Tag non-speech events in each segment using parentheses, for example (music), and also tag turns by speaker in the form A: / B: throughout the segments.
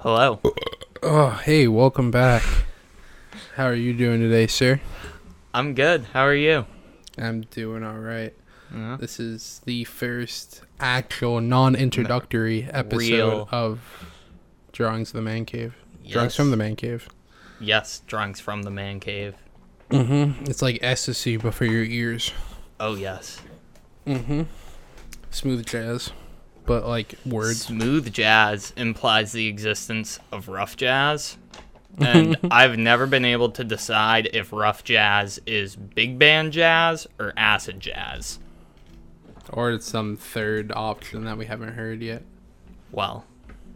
A: Hello.
B: Oh, hey, welcome back. How are you doing today, sir?
A: I'm good. How are you?
B: I'm doing all right.
A: Yeah.
B: This is the first actual non-introductory episode
A: Real.
B: of Drawings of the Man Cave.
A: Yes.
B: Drawings from the Man Cave.
A: Yes, drawings from the man cave.
B: Mm-hmm. It's like ecstasy, but for your ears.
A: Oh yes.
B: Mm-hmm. Smooth jazz, but like words.
A: Smooth jazz implies the existence of rough jazz. (laughs) And I've never been able to decide if rough jazz is big band jazz or acid jazz.
B: Or it's some third option that we haven't heard yet.
A: Well,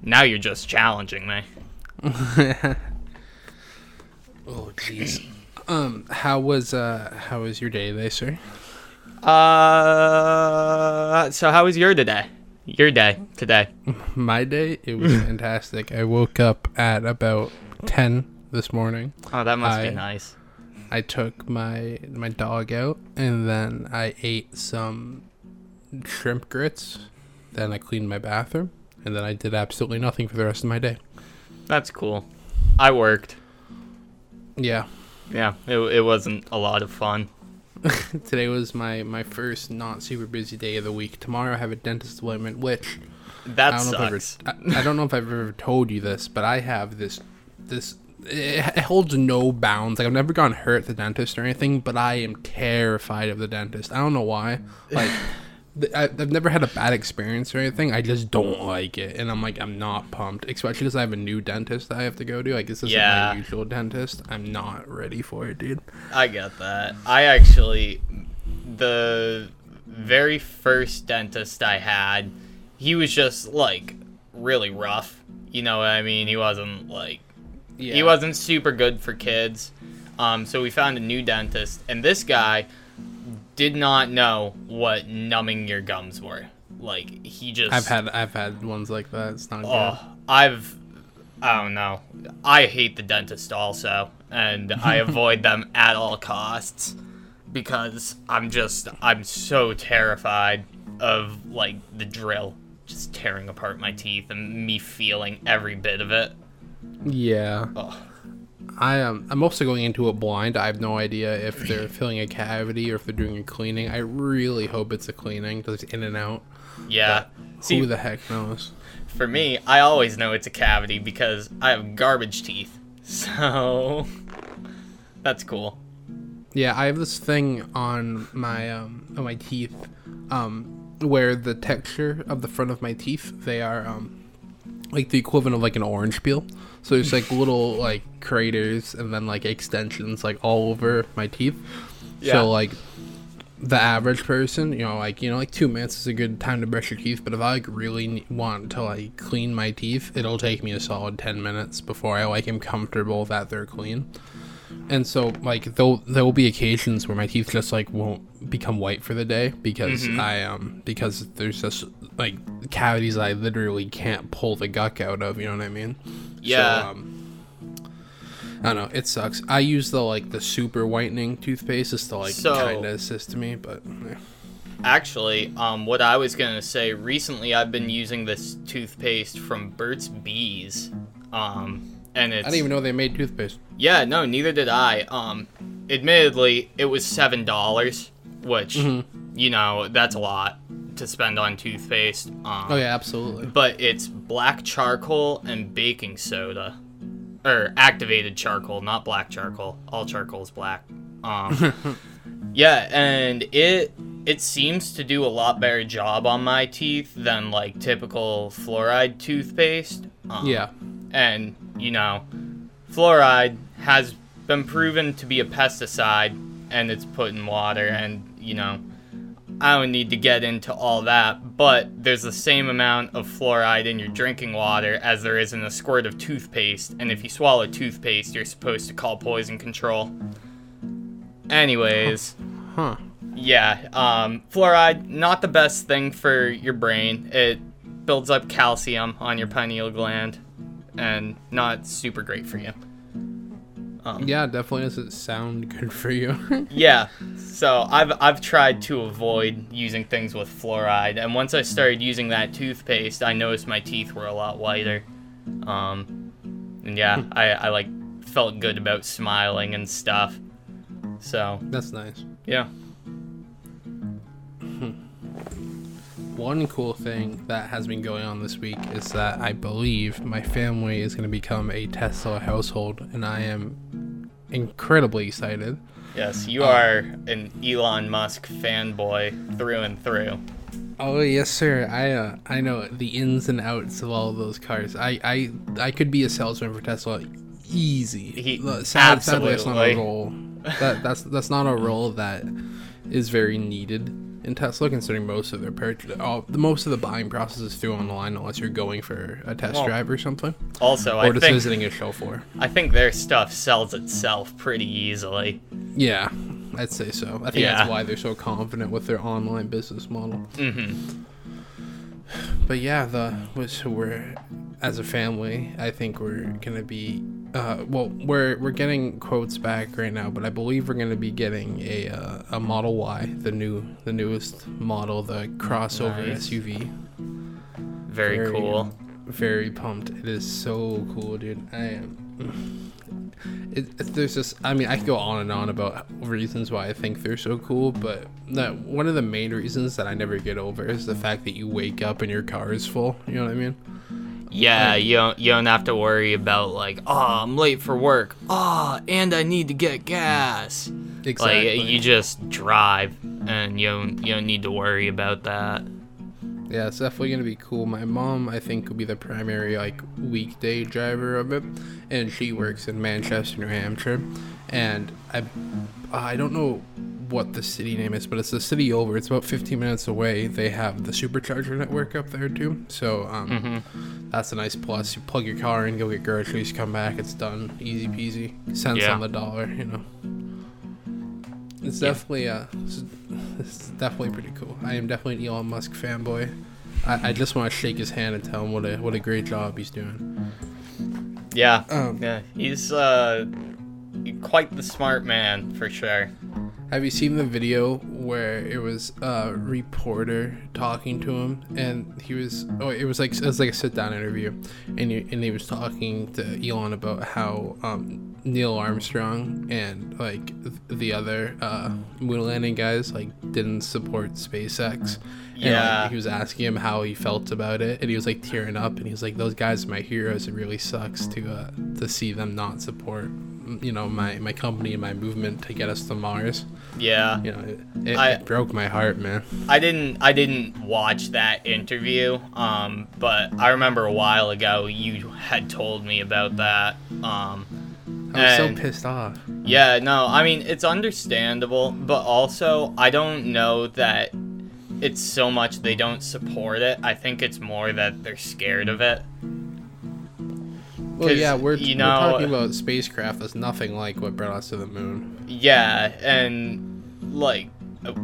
A: now you're just challenging me. (laughs)
B: Oh, jeez. Um, how was uh, how was your day today, sir?
A: Uh, so how was your today? Your day today? (laughs)
B: My day, it was (laughs) fantastic. I woke up at about ten this morning.
A: Oh, that must
B: I-
A: be nice.
B: I took my my dog out, and then I ate some shrimp grits. Then I cleaned my bathroom, and then I did absolutely nothing for the rest of my day.
A: That's cool. I worked.
B: Yeah,
A: Yeah, it, it wasn't a lot of fun. (laughs)
B: today was my my first not super busy day of the week. Tomorrow I have a dentist appointment, which
A: That
B: I don't know if
A: sucks.
B: I've ever, I, I don't know if I've ever told you this, but I have this this it, holds no bounds. Like I've never gone hurt at the dentist or anything, but I am terrified of the dentist. I don't know why. Like (laughs) I, I've never had a bad experience or anything. I just don't like it, and I'm like I'm not pumped, especially because I have a new dentist that I have to go to. Like this isn't
A: Yeah.
B: my usual dentist. I'm not ready for it, dude.
A: I get that. I actually, the very first dentist I had, he was just like really rough. You know what I mean? He wasn't like
B: Yeah.
A: he wasn't super good for kids. Um, so we found a new dentist, and this guy did not know what numbing your gums were. Like he just
B: I've had I've had ones like that. It's not good.
A: Oh, I've I don't know. I hate the dentist also, and (laughs) I avoid them at all costs because I'm just I'm so terrified of like the drill just tearing apart my teeth and me feeling every bit of it.
B: Yeah.
A: Ugh.
B: I am. I'm also going into it blind. I have no idea if they're filling a cavity or if they're doing a cleaning. I really hope it's a cleaning, because it's in and out.
A: Yeah. See,
B: Who the heck knows?
A: for me, I always know it's a cavity because I have garbage teeth. (laughs) So that's cool.
B: Yeah, I have this thing on my um on my teeth, um, where the texture of the front of my teeth they are um like the equivalent of like an orange peel. So there's like little like craters and then like extensions like all over my teeth.
A: Yeah.
B: So like the average person, you know, like you know, like two minutes is a good time to brush your teeth. But if I like really want to like clean my teeth, it'll take me a solid ten minutes before I like am comfortable that they're clean. And so like though there will be occasions where my teeth just like won't become white for the day because I um because there's just like cavities I literally can't pull the guck out of. You know what I mean?
A: Yeah.
B: So, um, I don't know. It sucks. I use the like the super whitening toothpaste just to like
A: So-
B: kind of assist me, but eh.
A: Actually, um, what I was gonna say recently, I've been using this toothpaste from Burt's Bees, um, and it's
B: I didn't even know they made toothpaste.
A: yeah, no, neither did I. Um, admittedly, it was seven dollars, which
B: Mm-hmm.
A: you know that's a lot to spend on toothpaste. Um,
B: Oh yeah, absolutely.
A: but it's black charcoal and baking soda, or activated charcoal, not black charcoal. All charcoal is black. Um, (laughs) yeah, and it it seems to do a lot better job on my teeth than like typical fluoride toothpaste. Um,
B: Yeah.
A: and you know, fluoride has been proven to be a pesticide, and it's put in water, and you know. I don't need to get into all that, but there's the same amount of fluoride in your drinking water as there is in a squirt of toothpaste, and if you swallow toothpaste, you're supposed to call poison control. Anyways,
B: Huh.
A: yeah, um, fluoride, not the best thing for your brain. It builds up calcium on your pineal gland, and not super great for you. Um,
B: Yeah, definitely doesn't sound good for you. (laughs)
A: Yeah. So I've I've tried to avoid using things with fluoride, and once I started using that toothpaste, I noticed my teeth were a lot whiter. Um, and yeah, (laughs) I, I like felt good about smiling and stuff. So
B: That's nice.
A: yeah.
B: One cool thing that has been going on this week is that I believe my family is going to become a Tesla household, and I am incredibly excited.
A: Yes, you are an Elon Musk fanboy through and through.
B: Oh yes, sir. I uh, I know the ins and outs of all of those cars. I I I could be a salesman for Tesla, easy.
A: He-
B: sad- sadly, that's not a role. That that's that's not a role that is very needed in Tesla, considering most of their purchase, all the most of the buying process is through online, unless you're going for a test
A: Well,
B: drive or something,
A: Also,
B: or
A: I
B: just
A: think
B: visiting a show floor.
A: I think their stuff sells itself pretty easily.
B: Yeah, I'd say so. I think
A: Yeah.
B: that's why they're so confident with their online business model.
A: hmm
B: But yeah, the which we're as a family, I think we're gonna be. Uh, well, we're we're getting quotes back right now, but I believe we're gonna be getting a uh, a Model Y, the new the newest model, the crossover
A: Nice.
B: SUV.
A: Very,
B: Very,
A: cool.
B: Very pumped! It is so cool, dude. I am. It, there's just, I mean, I could go on and on about reasons why I think they're so cool, but that one of the main reasons that I never get over is the fact that you wake up and your car is full. You know what I mean?
A: Yeah, you don't you don't have to worry about like, oh, I'm late for work. Oh, and I need to get gas.
B: Exactly.
A: Like you just drive, and you don't you don't need to worry about that.
B: Yeah, it's definitely gonna be cool. My mom, I think, will be the primary like weekday driver of it, and she works in Manchester, New Hampshire, and I, I don't know what the city name is, but it's the city over. It's about 15 minutes away. They have the supercharger network up there too, so um, that's a nice plus. You plug your car in, go get groceries, come back, it's done, easy peasy, cents
A: Yeah.
B: on the dollar, you know. It's
A: Yeah.
B: definitely uh, it's, it's definitely pretty cool. I am definitely an Elon Musk fanboy. I, I just want to shake his hand and tell him what a what a great job he's doing.
A: Yeah,
B: Um,
A: yeah, he's uh quite the smart man for sure.
B: Have you seen the video where it was a reporter talking to him, and he was oh, it was like it was like a sit down interview, and he, and he was talking to Elon about how um, Neil Armstrong and like the other uh, moon landing guys like didn't support SpaceX. And,
A: Yeah.
B: like, he was asking him how he felt about it, and he was like tearing up, and he was like, "Those guys are my heroes. It really sucks to uh, to see them not support." You know my my company and my movement to get us to Mars
A: Yeah.
B: you know, it, it,
A: I-
B: it broke my heart, man.
A: I didn't I didn't watch that interview, um, but I remember a while ago you had told me about that. Um,
B: I was
A: and-
B: so pissed off.
A: yeah, no, I mean it's understandable, but also I don't know that it's so much they don't support it. I think it's more that they're scared of it.
B: Well, yeah, we're,
A: you
B: we're talking about spacecraft that's nothing like what brought us to the moon.
A: Yeah, and like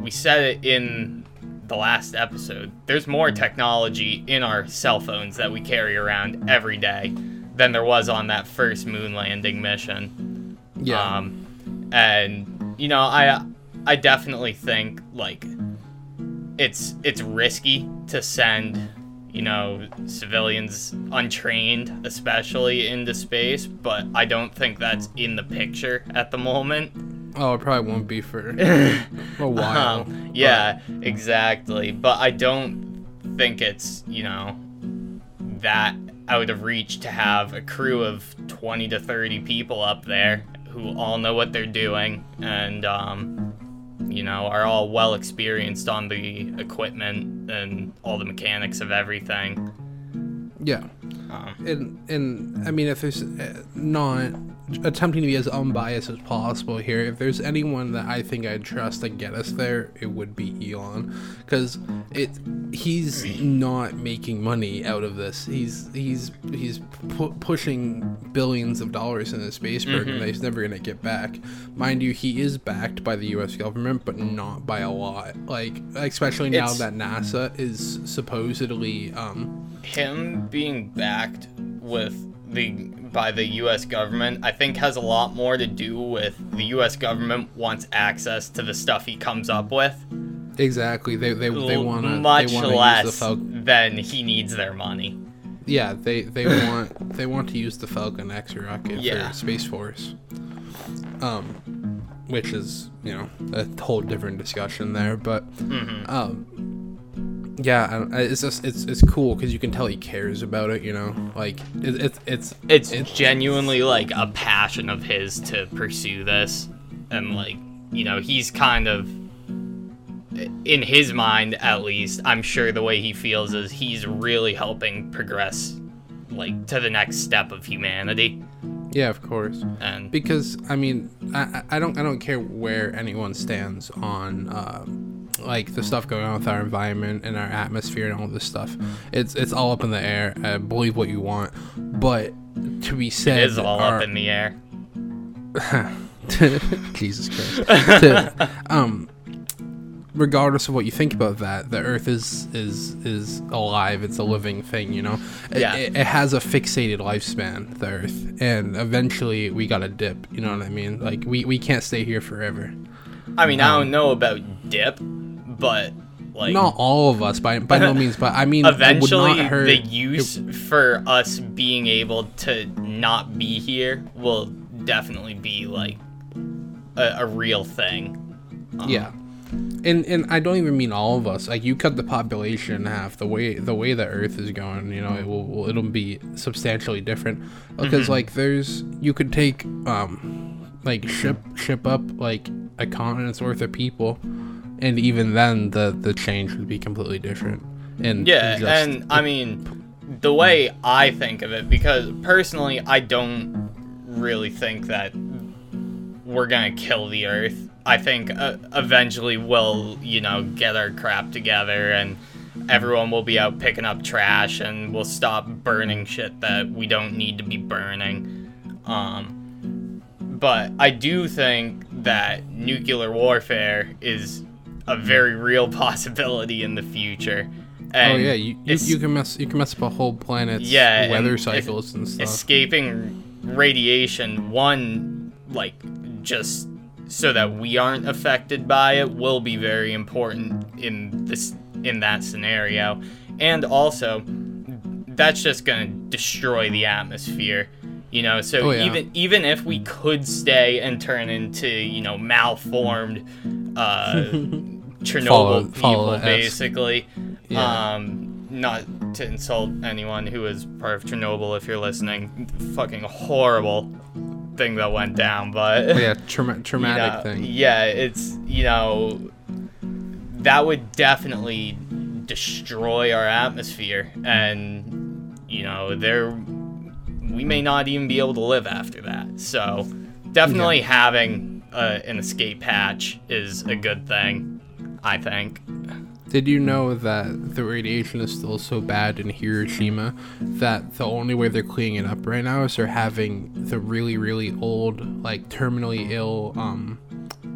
A: we said it in the last episode, there's more technology in our cell phones that we carry around every day than there was on that first moon landing mission.
B: Yeah,
A: Um, and you know, I I definitely think like it's it's risky to send you know civilians untrained especially into space but i don't think that's in the picture at the moment
B: oh, it probably won't be for (laughs) a while.
A: um, yeah, exactly. But I don't think it's, you know, that out of reach to have a crew of 20 to 30 people up there who all know what they're doing and, um, you know, are all well experienced on the equipment and all the mechanics of everything.
B: yeah,
A: Um,
B: and and I mean, if there's uh, not attempting to be as unbiased as possible here, if there's anyone that I think I'd trust to get us there, it would be Elon, because it he's not making money out of this. He's he's he's pu- pushing billions of dollars in the space program that he's never gonna get back. Mind you, he is backed by the U.S. government, but not by a lot. Like especially now
A: It's-
B: that NASA is supposedly um,
A: him being backed with the by the US government I think has a lot more to do with the US government wants access to the stuff he comes up with
B: Exactly. They they, they want to
A: much less
B: use the Falcon.
A: than he needs their money.
B: yeah, they they (laughs) want they want to use the Falcon X rocket
A: Yeah.
B: for Space Force. Um, which is you know a whole different discussion there, but
A: Mhm.
B: um, yeah, it's just it's it's cool because you can tell he cares about it. You know, like it, it's it's
A: It's
B: It's-
A: genuinely like a passion of his to pursue this, and like you know he's kind of in his mind at least. I'm sure the way he feels is he's really helping progress like to the next step of humanity,
B: yeah, of course.
A: and
B: because I mean, I, I- I don't I don't care where anyone stands on um, like the stuff going on with our environment and our atmosphere and all this stuff. It's it's all up in the air. Uh, believe what you want, but to be said,
A: it is all
B: our-
A: up in the air. (laughs)
B: Jesus Christ. To- um, regardless of what you think about that, the Earth is is is alive. It's a living thing. You know. It-
A: Yeah.
B: It, it has a fixated lifespan, the Earth, and eventually we got to dip. You know what I mean? Like we we can't stay here forever.
A: I mean, I
B: Um,
A: don't know about dip, but like
B: Not all of us, by by no means, but I mean, it
A: eventually the use for us being able to not be here will definitely be like a, a real thing. Um,
B: Yeah. And and I don't even mean all of us. Like you cut the population in half, the way the way the Earth is going, you know, it will, will it'll be substantially different. Because
A: Mm-hmm.
B: like there's you could take um like ship ship up like a continent's worth of people, and even then the the change would be completely different. And
A: Yeah, and I mean, the way I think of it, because personally, I don't really think that we're gonna kill the Earth. I think uh, eventually we'll, you know, get our crap together and everyone will be out picking up trash and we'll stop burning shit that we don't need to be burning. Um, but I do think that nuclear warfare is a very real (laughs) possibility in the future. And
B: oh yeah, you, you, you can mess you can mess up a whole planet's
A: Yeah,
B: weather
A: es-
B: cycles and stuff.
A: escaping radiation one like just so that we aren't affected by it will be very important in this in that scenario and also that's just going to destroy the atmosphere you know so
B: Oh, yeah.
A: even even if we could stay and turn into you know malformed uh (laughs) chernobyl
B: Follow-
A: people
B: follow
A: basically
B: Yeah.
A: um, not to insult anyone who is part of Chernobyl if you're listening. Fucking horrible thing that went down, but
B: Oh, yeah, (laughs)
A: you
B: traumatic
A: know,
B: thing.
A: Yeah, it's you know that would definitely destroy our atmosphere, and you know there we may not even be able to live after that. So definitely having uh, an escape hatch is a good thing. I think.
B: Did you know that the radiation is still so bad in Hiroshima that the only way they're cleaning it up right now is they're having the really, really old, like terminally ill um,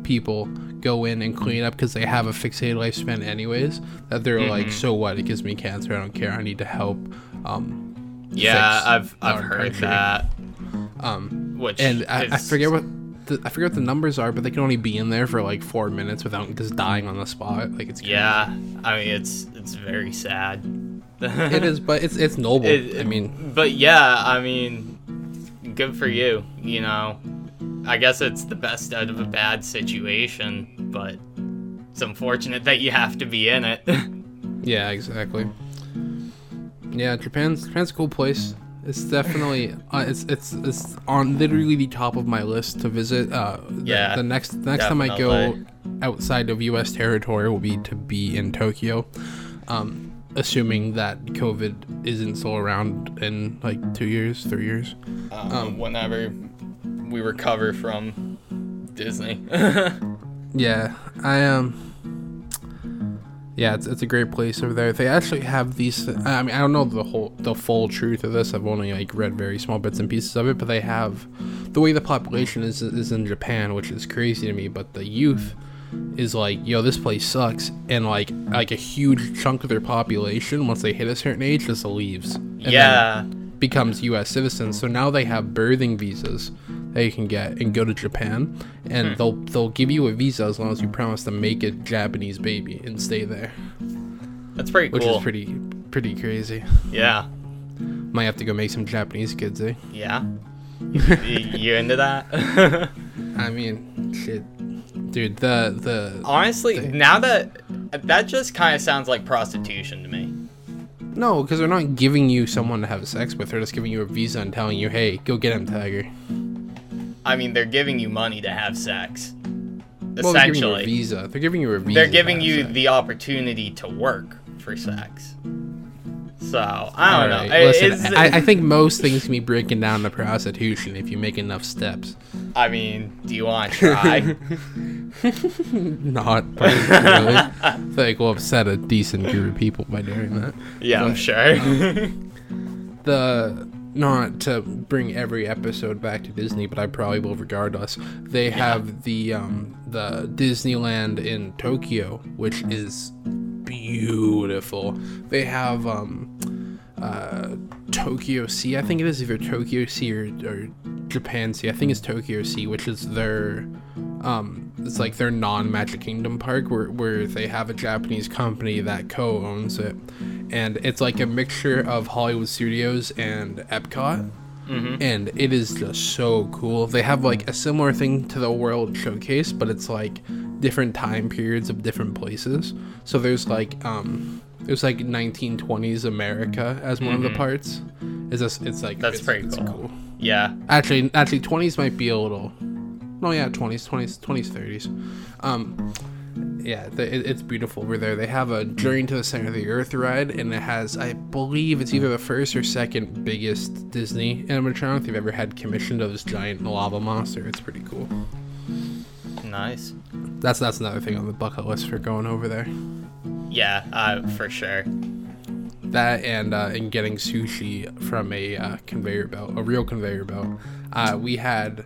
B: people go in and clean up because they have a fixated lifespan anyways. That they're like, so what? It gives me cancer. I don't care. I need to help. Um,
A: Yeah, I've I've heard
B: country."
A: that.
B: Um,
A: Which
B: and I, I forget what. The, I forget what the numbers are, but they can only be in there for like four minutes without just dying on the spot. Like it's crazy.
A: Yeah, I mean it's it's very sad. (laughs)
B: it is, but it's it's noble.
A: It-
B: I mean,
A: But yeah, I mean, good for you. You know, I guess it's the best out of a bad situation, but it's unfortunate that you have to be in it. (laughs)
B: Yeah, exactly. Yeah, Japan's Japan's a cool place. It's definitely uh, it's it's it's on literally the top of my list to visit. Uh, the,
A: Yeah,
B: the next the next time I go outside of U.S. territory will be to be in Tokyo, um, assuming that COVID isn't still around in like two years, three years.
A: um, whenever we recover from Disney. (laughs)
B: Yeah, I um. Yeah, it's, it's a great place over there. They actually have these. I mean, I don't know the whole the full truth of this. I've only like read very small bits and pieces of it. But they have the way the population is is in Japan, which is crazy to me. But the youth is like, yo, this place sucks, and like like a huge chunk of their population, once they hit a certain age, just leaves. and
A: yeah,
B: becomes U.S. citizens. So now they have birthing visas that you can get and go to Japan, and
A: Hmm.
B: they'll they'll give you a visa as long as you promise to make a Japanese baby and stay there,
A: that's pretty
B: which
A: cool.
B: Which is pretty pretty crazy.
A: yeah,
B: Might have to go make some Japanese kids, eh?
A: Yeah. (laughs) You, into that? (laughs)
B: I mean, shit, dude. The the
A: Honestly, now that that just kind of sounds like prostitution to me.
B: no, because they're not giving you someone to have sex with. They're just giving you a visa and telling you, hey, go get him, Tiger.
A: I mean, they're giving you money to have sex.
B: Well, they're giving you a
A: Essentially,
B: visa. They're giving you a visa.
A: they're giving you
B: sex.
A: the opportunity to work for sex. So I don't
B: Alright,
A: know.
B: Listen, I, I think most things can be breaking down to prostitution if you make enough steps.
A: I mean, do you want to try? (laughs)
B: Not but really. I like we'll upset a decent group of people by doing that.
A: yeah, I'm sure. (laughs)
B: The not to bring every episode back to Disney, but I probably will regardless. They have the um, the Disneyland in Tokyo, which is beautiful. They have um, uh, Tokyo Sea. I think it is either Tokyo Sea or, or Japan Sea. I think it's Tokyo Sea, which is their um, it's like their non-Magic Kingdom park where, where they have a Japanese company that co-owns it, and it's like a mixture of Hollywood Studios and Epcot. And it is just so cool. They have like a similar thing to the World Showcase, but it's like different time periods of different places. So there's like um, there's like 1920s America as one of the parts. Is this? It's like
A: That's
B: it's,
A: pretty
B: it's
A: cool. yeah.
B: Actually, actually, 20s might be a little. No, yeah, 20s, 20s, 20s, 30s. Um, yeah, the, it, it's beautiful over there. They have a Journey to the Center of the Earth ride, and it has, I believe, it's either the first or second biggest Disney animatronic they've ever had commissioned of this giant lava monster. It's pretty cool.
A: Nice.
B: That's that's another thing on the bucket list for going over there.
A: Yeah, uh, for sure.
B: That and uh, and getting sushi from a uh, conveyor belt, a real conveyor belt. Uh, we had,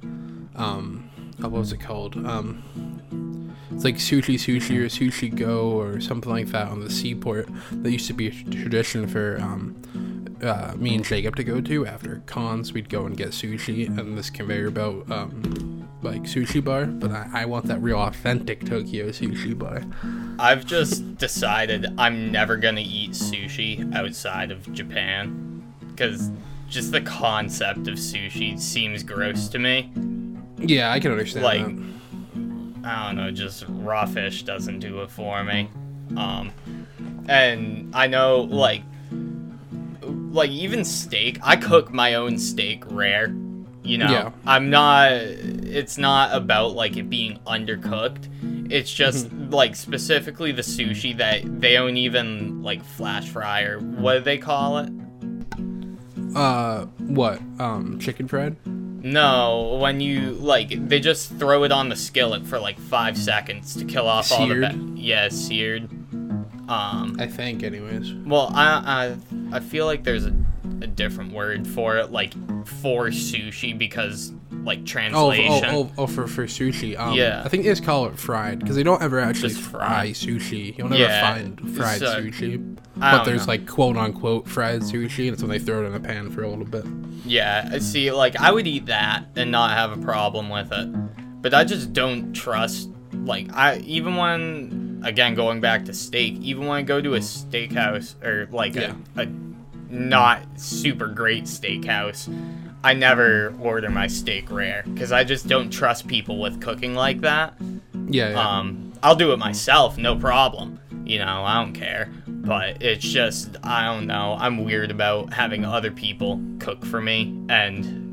B: um, uh, what was it called? Um, it's like sushi sushi or sushi go or something like that on the seaport. That used to be a tradition for um, uh, me and Jacob to go to after cons. We'd go and get sushi and this conveyor belt, um, like sushi bar. But I, I want that real authentic Tokyo sushi bar.
A: I've just decided I'm never gonna eat sushi outside of Japan because just the concept of sushi seems gross to me.
B: Yeah, I can understand
A: Like,
B: that.
A: I don't know, just raw fish doesn't do it for me. Um, and I know like, like even steak. I cook my own steak rare. You know,
B: Yeah.
A: I'm not. It's not about like it being undercooked. It's just like specifically the sushi that they don't even like flash fry or what do they call it?
B: Uh, what? Um, chicken fried?
A: No, when you like, they just throw it on the skillet for like five seconds to kill off all the.
B: Seared?
A: Ba- yeah, seared. Um.
B: I think, anyways.
A: Well, I I I feel like there's a, a different word for it, like for sushi, because like
B: Oh,
A: translation.
B: oh, oh, oh, for, for sushi. Um,
A: Yeah.
B: I think they just call it fried because they don't ever actually
A: Just
B: fry sushi. You'll never
A: Yeah,
B: find fried
A: so-
B: sushi. But there's
A: know.
B: like quote unquote fried sushi, and it's when they throw it in a pan for a little bit.
A: Yeah, I see, like I would eat that and not have a problem with it, but I just don't trust. Like I even when again going back to steak, even when I go to a steakhouse or like
B: Yeah.
A: a, a not super great steakhouse, I never order my steak rare because I just don't trust people with cooking like that.
B: Yeah, yeah.
A: Um, I'll do it myself, no problem. You know, I don't care. But it's just, I don't know. I'm weird about having other people cook for me and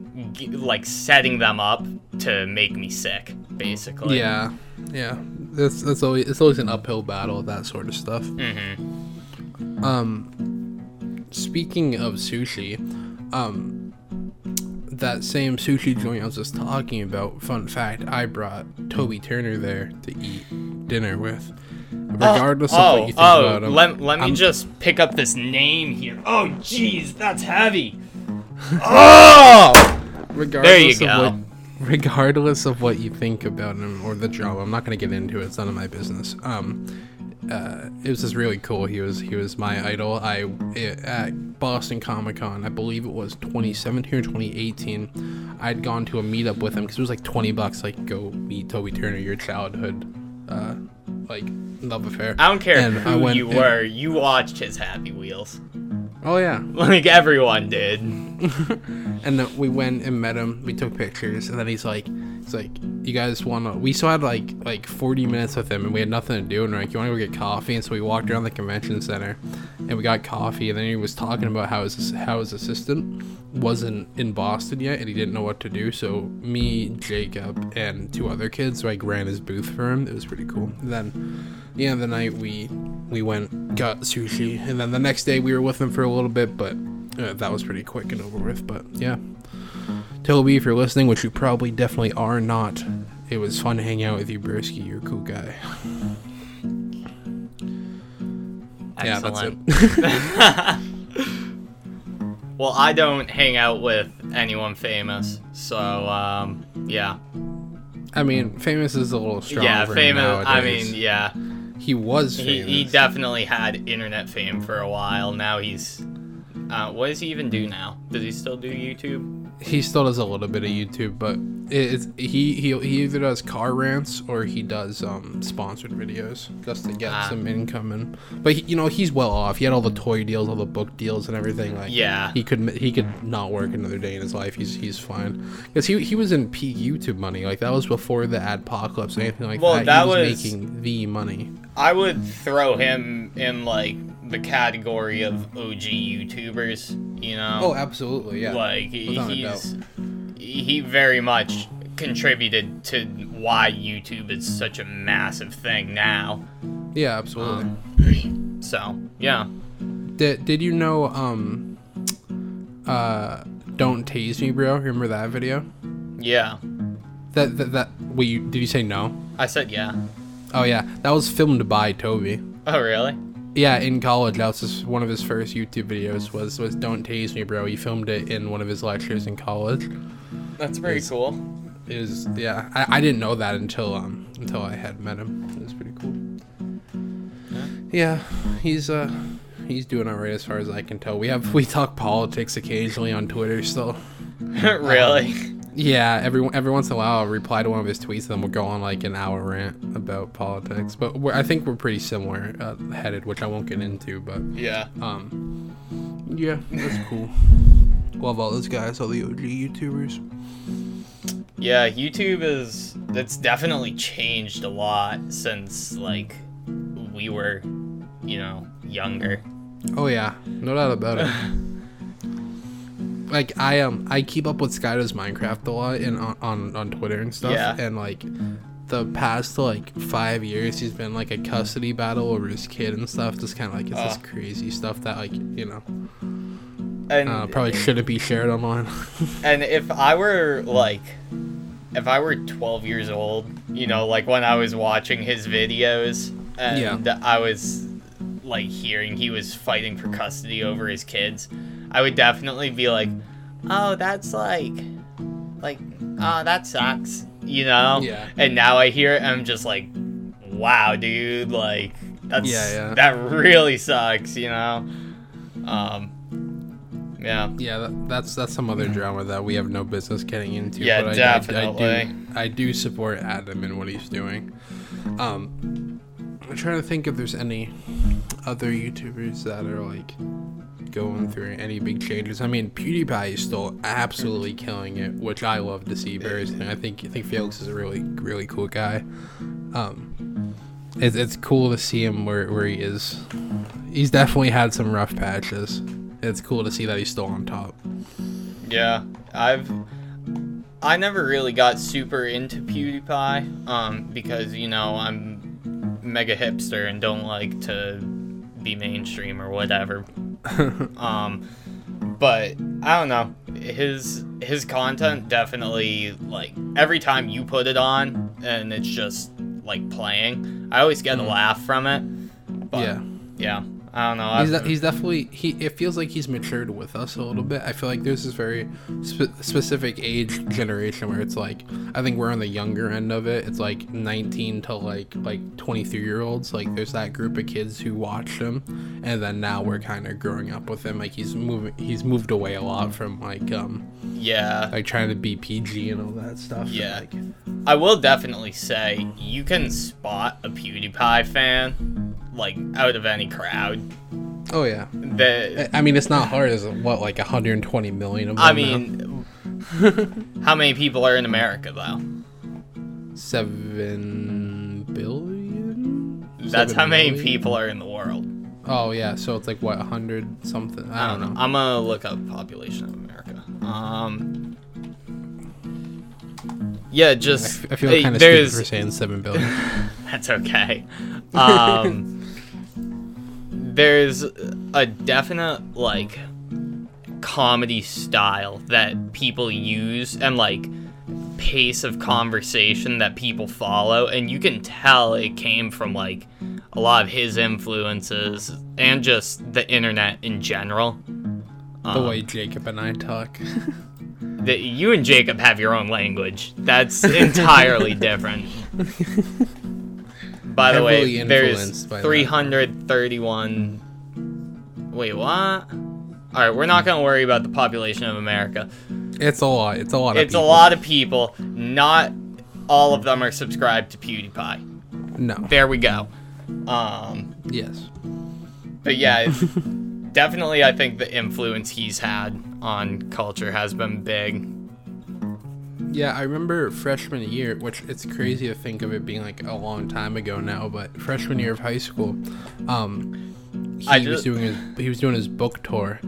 A: like setting them up to make me sick, basically.
B: yeah, yeah. That's that's always it's always an uphill battle that sort of stuff.
A: Mm-hmm.
B: Um, speaking of sushi, um, that same sushi joint I was just talking about. Fun fact: I brought Toby Turner there to eat dinner with. Regardless of
A: oh,
B: what you think
A: oh,
B: about him,
A: let, let me
B: I'm-
A: just pick up this name here. Oh, jeez, that's heavy. (laughs) oh!
B: regardless
A: you
B: of
A: go.
B: what regardless of what you think about him or the job i'm not going to get into it it's none of my business um uh, it was just really cool. He was he was my idol. I at Boston Comic Con, I believe it was 2017 or 2018. I'd gone to a meetup with him because it was like 20 bucks. Like go meet Toby Turner, your childhood, uh, like love affair.
A: I don't care
B: And
A: who
B: I went
A: you
B: and-
A: were, you watched his Happy Wheels.
B: Oh yeah. (laughs)
A: Like everyone did. (laughs)
B: And then we went and met him. We took pictures, and then he's like, "He's like, you guys want to?" We still had like like 40 minutes with him, and we had nothing to do. And like, "You want to go get coffee?" And so we walked around the convention center, and we got coffee. And then he was talking about how his how his assistant wasn't in Boston yet, and he didn't know what to do. So me, Jacob, and two other kids like ran his booth for him. It was pretty cool. And then, yeah, the night we we went got sushi, and then the next day we were with him for a little bit, but uh, that was pretty quick and over with. But yeah. Toby, if you're listening, which you probably definitely are not, it was fun hanging out with you, Broski. You're a cool guy. Yeah, that's it. (laughs)
A: well, I don't hang out with anyone famous, so um, yeah.
B: I mean, famous is a little strong.
A: yeah, famous. I mean, yeah.
B: he was
A: He, he definitely had internet fame for a while. Now he's. Uh, what does he even do now? Does he still do YouTube?
B: He still does a little bit of YouTube, but it's he he he either does car rants or he does um sponsored videos just to get
A: Ah.
B: some income and. But he, you know he's well off. He had all the toy deals, all the book deals, and everything. Like
A: Yeah.
B: he could he could not work another day in his life. He's he's fine because he he was in peak YouTube money. Like that was before the adpocalypse or anything like
A: Well,
B: that.
A: that
B: he was,
A: was-
B: making the money.
A: I would throw him in like the category of OG YouTubers. You know.
B: Oh, absolutely, yeah.
A: like he-
B: Without
A: he's, he very much contributed to why YouTube is such a massive thing now.
B: yeah, absolutely. (clears throat)
A: So yeah,
B: Did Did you know um uh don't tase me, bro? Remember that video?
A: yeah.
B: That that that. Wait, you, did you say no?
A: I said yeah.
B: Oh yeah, that was filmed by Toby.
A: Oh really?
B: Yeah, in college, that was just one of his first YouTube videos. Was was don't tase me, bro? He filmed it in one of his lectures in college.
A: That's pretty
B: Yes.
A: cool.
B: Was yeah. I, I didn't know that until um until I had met him. It was pretty cool. Yeah, he's uh he's doing alright as far as I can tell. We have we talk politics occasionally on Twitter still. (laughs)
A: really? (laughs)
B: Yeah, every every once in a while I'll reply to one of his tweets, and then we'll go on like an hour rant about politics. But we're, I think we're pretty similar uh, headed, which I won't get into. But
A: Yeah.
B: um, yeah, that's cool. Love all those guys, all the OG YouTubers.
A: Yeah, YouTube is it's definitely changed a lot since like we were, you know, younger.
B: Oh yeah, no doubt about it. (laughs) like I um I keep up with Sky does Minecraft a lot and on, on on Twitter and stuff.
A: Yeah.
B: And like the past like five years, he's been like a custody battle over his kid and stuff. Just kind of like it's this
A: Oh.
B: crazy stuff that like you know
A: And
B: uh, probably shouldn't be shared online. (laughs)
A: And if I were like, if I were 12 years old, you know, like when I was watching his videos and I was like hearing he was fighting for custody over his kids, I would definitely be like, oh, that's like, like, oh, that sucks, you know?
B: Yeah.
A: And now I hear it and I'm just like, wow, dude, like, that's,
B: Yeah, yeah.
A: that really sucks, you know? Um, yeah.
B: yeah, that, that's that's some other drama that we have no business getting into.
A: Yeah,
B: but I- I,
A: definitely.
B: I, do, I do support Adam and what he's doing. Um, I'm trying to think if there's any other YouTubers that are like going through any big changes. I mean, PewDiePie is still absolutely killing it, which I love to see. Very, I think I think Felix is a really really cool guy. Um, it's it's cool to see him where where he is. He's definitely had some rough patches. It's cool to see that he's still on top.
A: Yeah, I've I never really got super into PewDiePie, um, because you know I'm mega hipster and don't like to be mainstream or whatever. (laughs) um, but I don't know his his content definitely like every time you put it on and it's just like playing, I always get a laugh from it. But
B: yeah.
A: yeah, I don't know.
B: He's, de- he's definitely he. It feels like he's matured with us a little bit. I feel like there's this very spe- specific age generation where it's like I think we're on the younger end of it. It's like 19 to like like 23 year olds. Like there's that group of kids who watch him, and then now we're kind of growing up with him. Like he's moving. He's moved away a lot from like um
A: yeah.
B: like trying to be PG and all that stuff.
A: Yeah.
B: Like,
A: I will definitely say you can spot a PewDiePie fan like out of any crowd.
B: Oh yeah.
A: The
B: I mean, it's not hard. It's what like 120 million of them.
A: I mean, (laughs) how many people are in America though?
B: seven billion.
A: That's
B: Seven
A: how many
B: million?
A: people are in the world.
B: Oh yeah, so it's like what 100 something.
A: I don't know. I'm gonna look up population of America. Um. Yeah, just
B: I feel
A: hey,
B: kind of stupid for saying seven billion. (laughs)
A: That's okay. Um, there's a definite like comedy style that people use and like pace of conversation that people follow and you can tell it came from like a lot of his influences and just the internet in general
B: the
A: Um,
B: way Jacob and I talk. (laughs)
A: that you and Jacob have your own language. That's entirely (laughs) different. By the way, there's
B: influenced by that.
A: 331. Wait, what? All right, we're not gonna worry about the population of America.
B: it's a lot. It's a lot. Of
A: It's a lot of people. Not all of them are subscribed to PewDiePie.
B: No.
A: There we go. Um,
B: Yes.
A: but yeah, (laughs) definitely, I think the influence he's had on culture has been big.
B: Yeah, I remember freshman year, which it's crazy to think of it being like a long time ago now, but freshman year of high school, um, he
A: I
B: was
A: just-
B: doing his he was doing his book tour,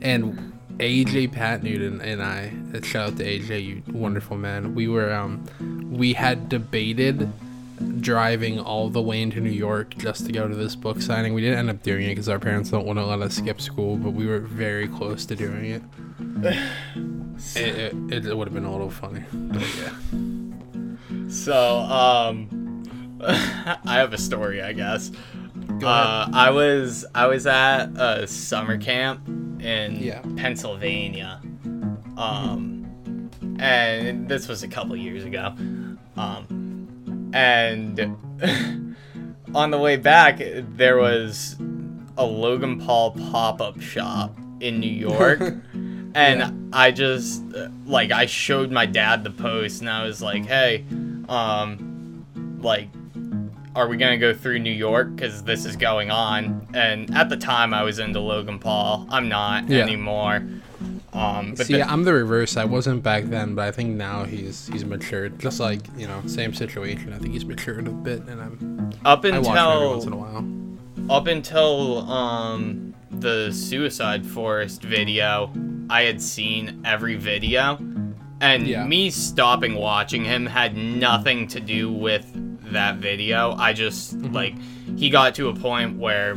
B: and AJ Pat Newton and I, uh, shout out to AJ, you wonderful man. We were um, we had debated driving all the way into New York just to go to this book signing. We didn't end up doing it because our parents don't want to let us skip school, but we were very close to doing it. (sighs) (sighs) (sighs) It, it, it would have been a little funny, yeah.
A: So, um, (laughs) I have a story, I guess.
B: Go
A: Uh, I was I was at a summer camp in
B: Yeah.
A: Pennsylvania, um, and this was a couple years ago, um, and (laughs) on the way back there was a Logan Paul pop up shop in New York. (laughs) And
B: Yeah.
A: I just like I showed my dad the post and I was like, "Hey, um like are we gonna go through New York because this is going on?" And at the time, I was into Logan Paul. I'm not
B: Yeah.
A: anymore. Um, but
B: See,
A: the-
B: I'm the reverse. I wasn't back then, but I think now he's he's matured. Just like you know, same situation. I think he's matured a bit, and I'm
A: up
B: I watch him every once in a while.
A: up until um the Suicide Forest video, I had seen every video, and
B: Yeah.
A: me stopping watching him had nothing to do with that video. I just
B: Mm-hmm.
A: like he got to a point where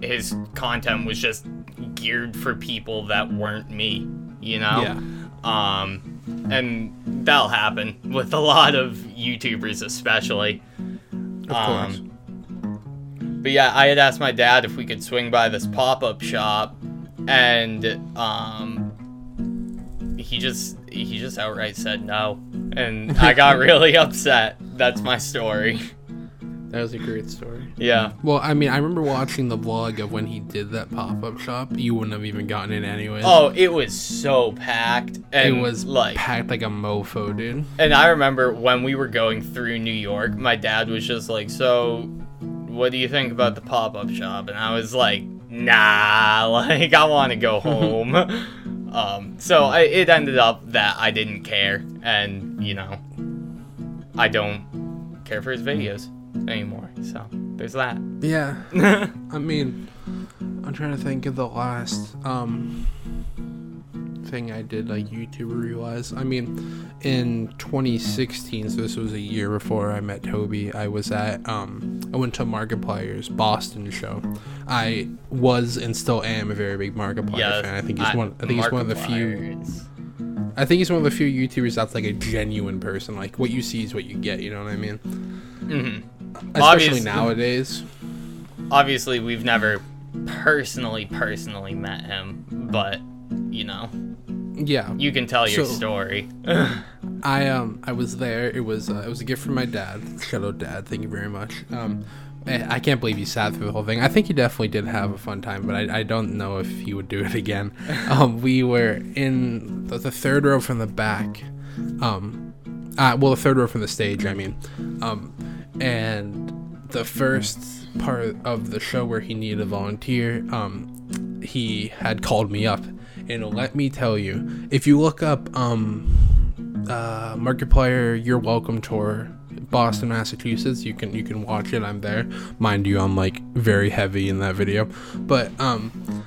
A: his content was just geared for people that weren't me, you know?
B: Yeah.
A: Um and that'll happen with a lot of YouTubers especially.
B: Of course.
A: But yeah, I had asked my dad if we could swing by this pop-up shop, and um, he just he just outright said no, and I got (laughs) really upset. That's my story.
B: That was a great story.
A: Yeah.
B: Well, I mean, I remember watching the vlog of when he did that pop up shop. You wouldn't have even gotten in anyways.
A: Oh, it was so packed,
B: it was
A: like,
B: packed like a mofo, dude.
A: and I remember when we were going through New York, my dad was just like, "So, what do you think about the pop-up shop?" And I was like, "Nah, (laughs) like I want to go (laughs) home." um, so I, it ended up that I didn't care, and you know, I don't care for his videos anymore. So there's that.
B: Yeah. (laughs) I mean, I'm trying to think of the last um thing I did like YouTuber realize. I mean, in 2016, so this was a year before I met Toby. I was at um I went to Markiplier's Boston show. I was and still am a very big Markiplier
A: yeah,
B: fan. I think he's one. I think he's one of the few. I think he's one of the few YouTubers that's like a genuine person. Like what you see is what you get. You know what I mean?
A: Mm-hmm.
B: Especially
A: Obviously-
B: nowadays.
A: Obviously, we've never personally personally met him, but you know,
B: Yeah.
A: you can tell your
B: So-
A: story. (sighs)
B: I um I was there. It was uh, it was a gift from my dad. Shout out dad. Thank you very much. Um, I I can't believe he sat through the whole thing. I think he definitely did have a fun time, but I, I don't know if he would do it again. (laughs) Um, we were in the, the third row from the back. Um, uh, well, the third row from the stage. I mean, um, and the first part of the show where he needed a volunteer, um, he had called me up, and let me tell you, if you look up um, uh, Markiplier, You're Welcome tour, Boston, Massachusetts, you can you can watch it. I'm there, mind you, I'm like very heavy in that video, but um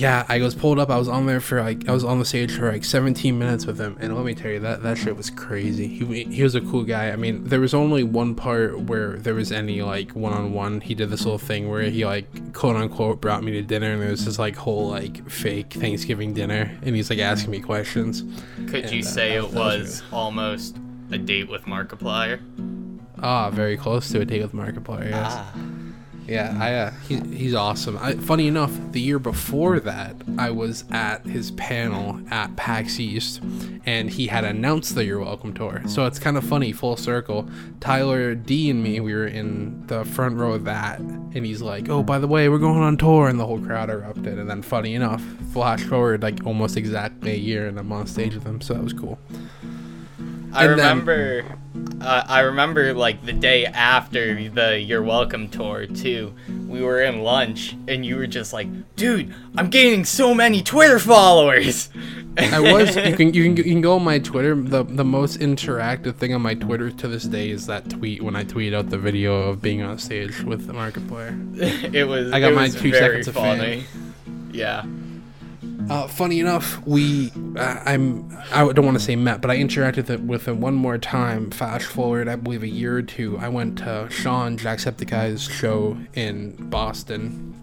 B: yeah, I was pulled up. I was on there for like I was on the stage for like 17 minutes with him, and let me tell you that that shit was crazy. He he was a cool guy. I mean, there was only one part where there was any like one on one. He did this little thing where he like quote unquote brought me to dinner, and there was this like whole like fake Thanksgiving dinner, and he's like asking me questions.
A: Could
B: And,
A: you
B: uh,
A: say
B: that-
A: it
B: was
A: almost a date with Markiplier?
B: Ah, very close to a date with Markiplier. Yes.
A: Ah.
B: Yeah, I, uh, he, he's awesome. I, funny enough, the year before that, I was at his panel at PAX East, and he had announced the You're Welcome tour. So it's kind of funny, full circle. Tyler D and me, we were in the front row of that, and he's like, "Oh, by the way, we're going on tour," and the whole crowd erupted. And then, funny enough, flash forward like almost exactly a year, and I'm on stage with him, so that was cool.
A: I
B: And then-
A: remember, uh, I remember like the day after the You're Welcome tour too. We were in lunch, and you were just like, "Dude, I'm gaining so many Twitter followers." (laughs)
B: I was. You can you can you can go on my Twitter. The the most interactive thing on my Twitter to this day is that tweet when I tweet out the video of being on stage with the Markiplier. (laughs)
A: it was.
B: I got my two seconds of fame.
A: Yeah.
B: Uh, funny enough, we uh, I'm I don't want to say met, but I interacted with- him one more time. Fast forward, I believe a year or two. I went to Sean Jacksepticeye's show in Boston,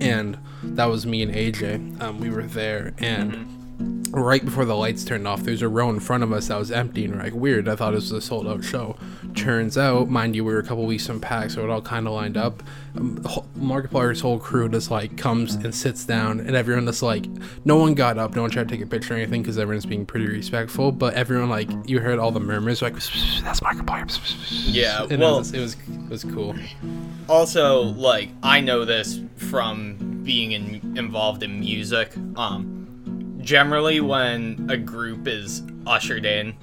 B: and that was me and AJ. Um, we were there, and right before the lights turned off, there's a row in front of us that was empty, and we're like, weird. I thought it was a sold out show. Turns out, mind you, we were a couple weeks from PAX, so it all kind of lined up. Um, Markiplier's whole crew just like comes and sits down, and everyone just like, no one got up, no one tried to take a picture or anything because everyone's being pretty respectful, but everyone like, you heard all the murmurs like, that's Markiplier.
A: Yeah,
B: And
A: well-
B: it, was, it was it was cool.
A: also like i know this from being in, involved in music um generally when a group is ushered in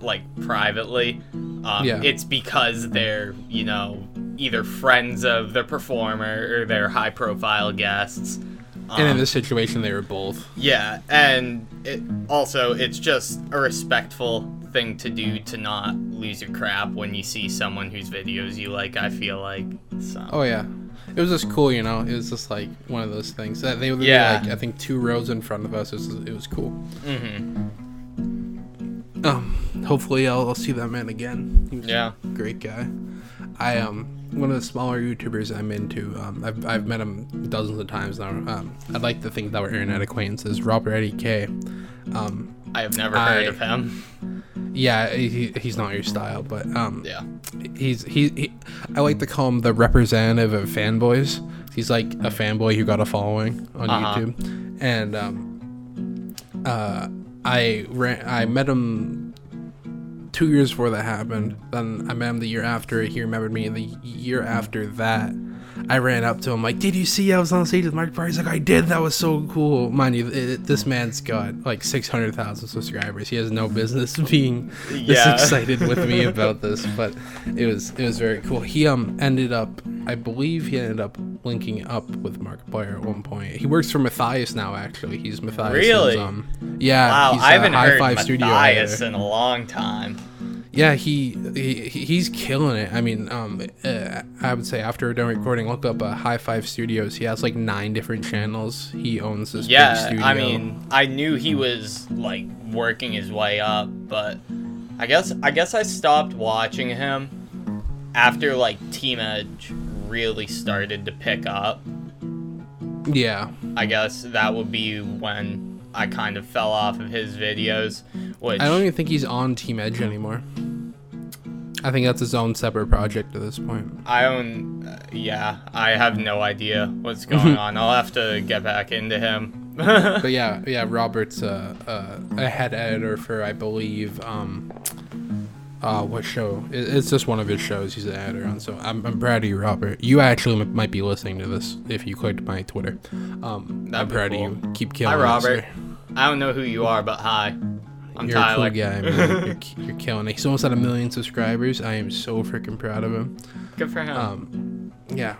A: like privately um,
B: Yeah.
A: it's because they're you know either friends of the performer or they're high profile guests
B: And in
A: Um,
B: this situation, they were both.
A: yeah, and it, also it's just a respectful thing to do to not lose your crap when you see someone whose videos you like. I feel like so.
B: Oh yeah, it was just cool, you know. It was just like one of those things that they would be
A: Yeah.
B: like I think two rows in front of us. It was, it was cool.
A: hmm
B: Um, hopefully I'll, I'll see that man again. He
A: Yeah.
B: a great guy. I um one of the smaller YouTubers I'm into. Um, I've I've met him dozens of times now. Um, I'd like to think that we're internet acquaintances. RobertIDK. Um,
A: I have never heard of him.
B: yeah, he, he's not your style, but um,
A: Yeah.
B: he's he, he I like to call him the representative of fanboys. He's like a fanboy who got a following on
A: Uh-huh.
B: YouTube, and um, uh, I ran, I met him two years before that happened. Then I met him the year after. He remembered me, and the year after that. I ran up to him like, "Did you see I was on stage with Mark Parr?" He's like, "I did. That was so cool." Mind you, it, this man's got like six hundred thousand subscribers. He has no business (laughs) being this excited with me (laughs) about this, but it was it was very cool. He um ended up, I believe he ended up linking up with Markiplier at one point. He works for Matthias now. Actually, he's Matthias.
A: Really?
B: Um, yeah.
A: Wow, I haven't heard Matthias in a long time.
B: Yeah, he, he he's killing it. I mean, um, uh, I would say after we're done recording, look up uh, Hi5 Studios. He has like nine different channels. He owns this big
A: Yeah,
B: studio.
A: I mean, I knew he was like working his way up, but I guess I guess I stopped watching him after like Team Edge really started to pick up.
B: yeah,
A: I guess that would be when I kind of fell off of his videos, which
B: I don't even think he's on Team Edge anymore. I think that's his own separate project at this point.
A: I own. Uh, yeah, I have no idea what's going (laughs) on. I'll have to get back into him. (laughs)
B: But yeah, yeah, Robert's uh, uh, a head editor for I believe um, uh, what show? It, it's just one of his shows. He's an editor on. So I'm, I'm proud of you, Robert. You actually m- might be listening to this if you clicked my Twitter. Um,
A: That'd
B: I'm proud
A: cool.
B: of you. Keep killing.
A: Hi, Robert.
B: sir.
A: I don't know who you are, but hi. I'm
B: you're
A: Tyler.
B: a cool guy, man. you're, (laughs) you're killing it. He's almost at a million subscribers. I am so freaking proud of him.
A: Good for him.
B: Um, yeah,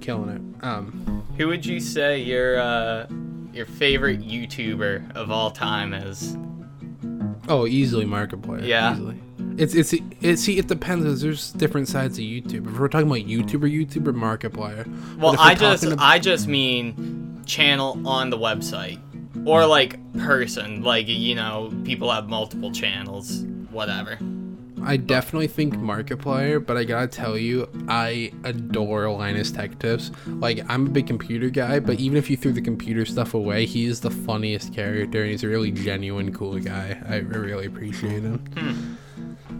B: killing it. Um,
A: Who would you say your uh, your favorite YouTuber of all time is?
B: oh, easily Markiplier.
A: Yeah.
B: Easily. It's it's it. See, it depends. There's different sides of YouTube. If we're talking about YouTuber, YouTuber, Markiplier.
A: Well, I just
B: talking ab-
A: I just mean channel on the website or like person, like you know, people have multiple channels, whatever.
B: I definitely think Markiplier, but I gotta tell you, I adore Linus Tech Tips. Like, I'm a big computer guy, but even if you threw the computer stuff away, he is the funniest character, and he's a really genuine, cool guy. I really appreciate him.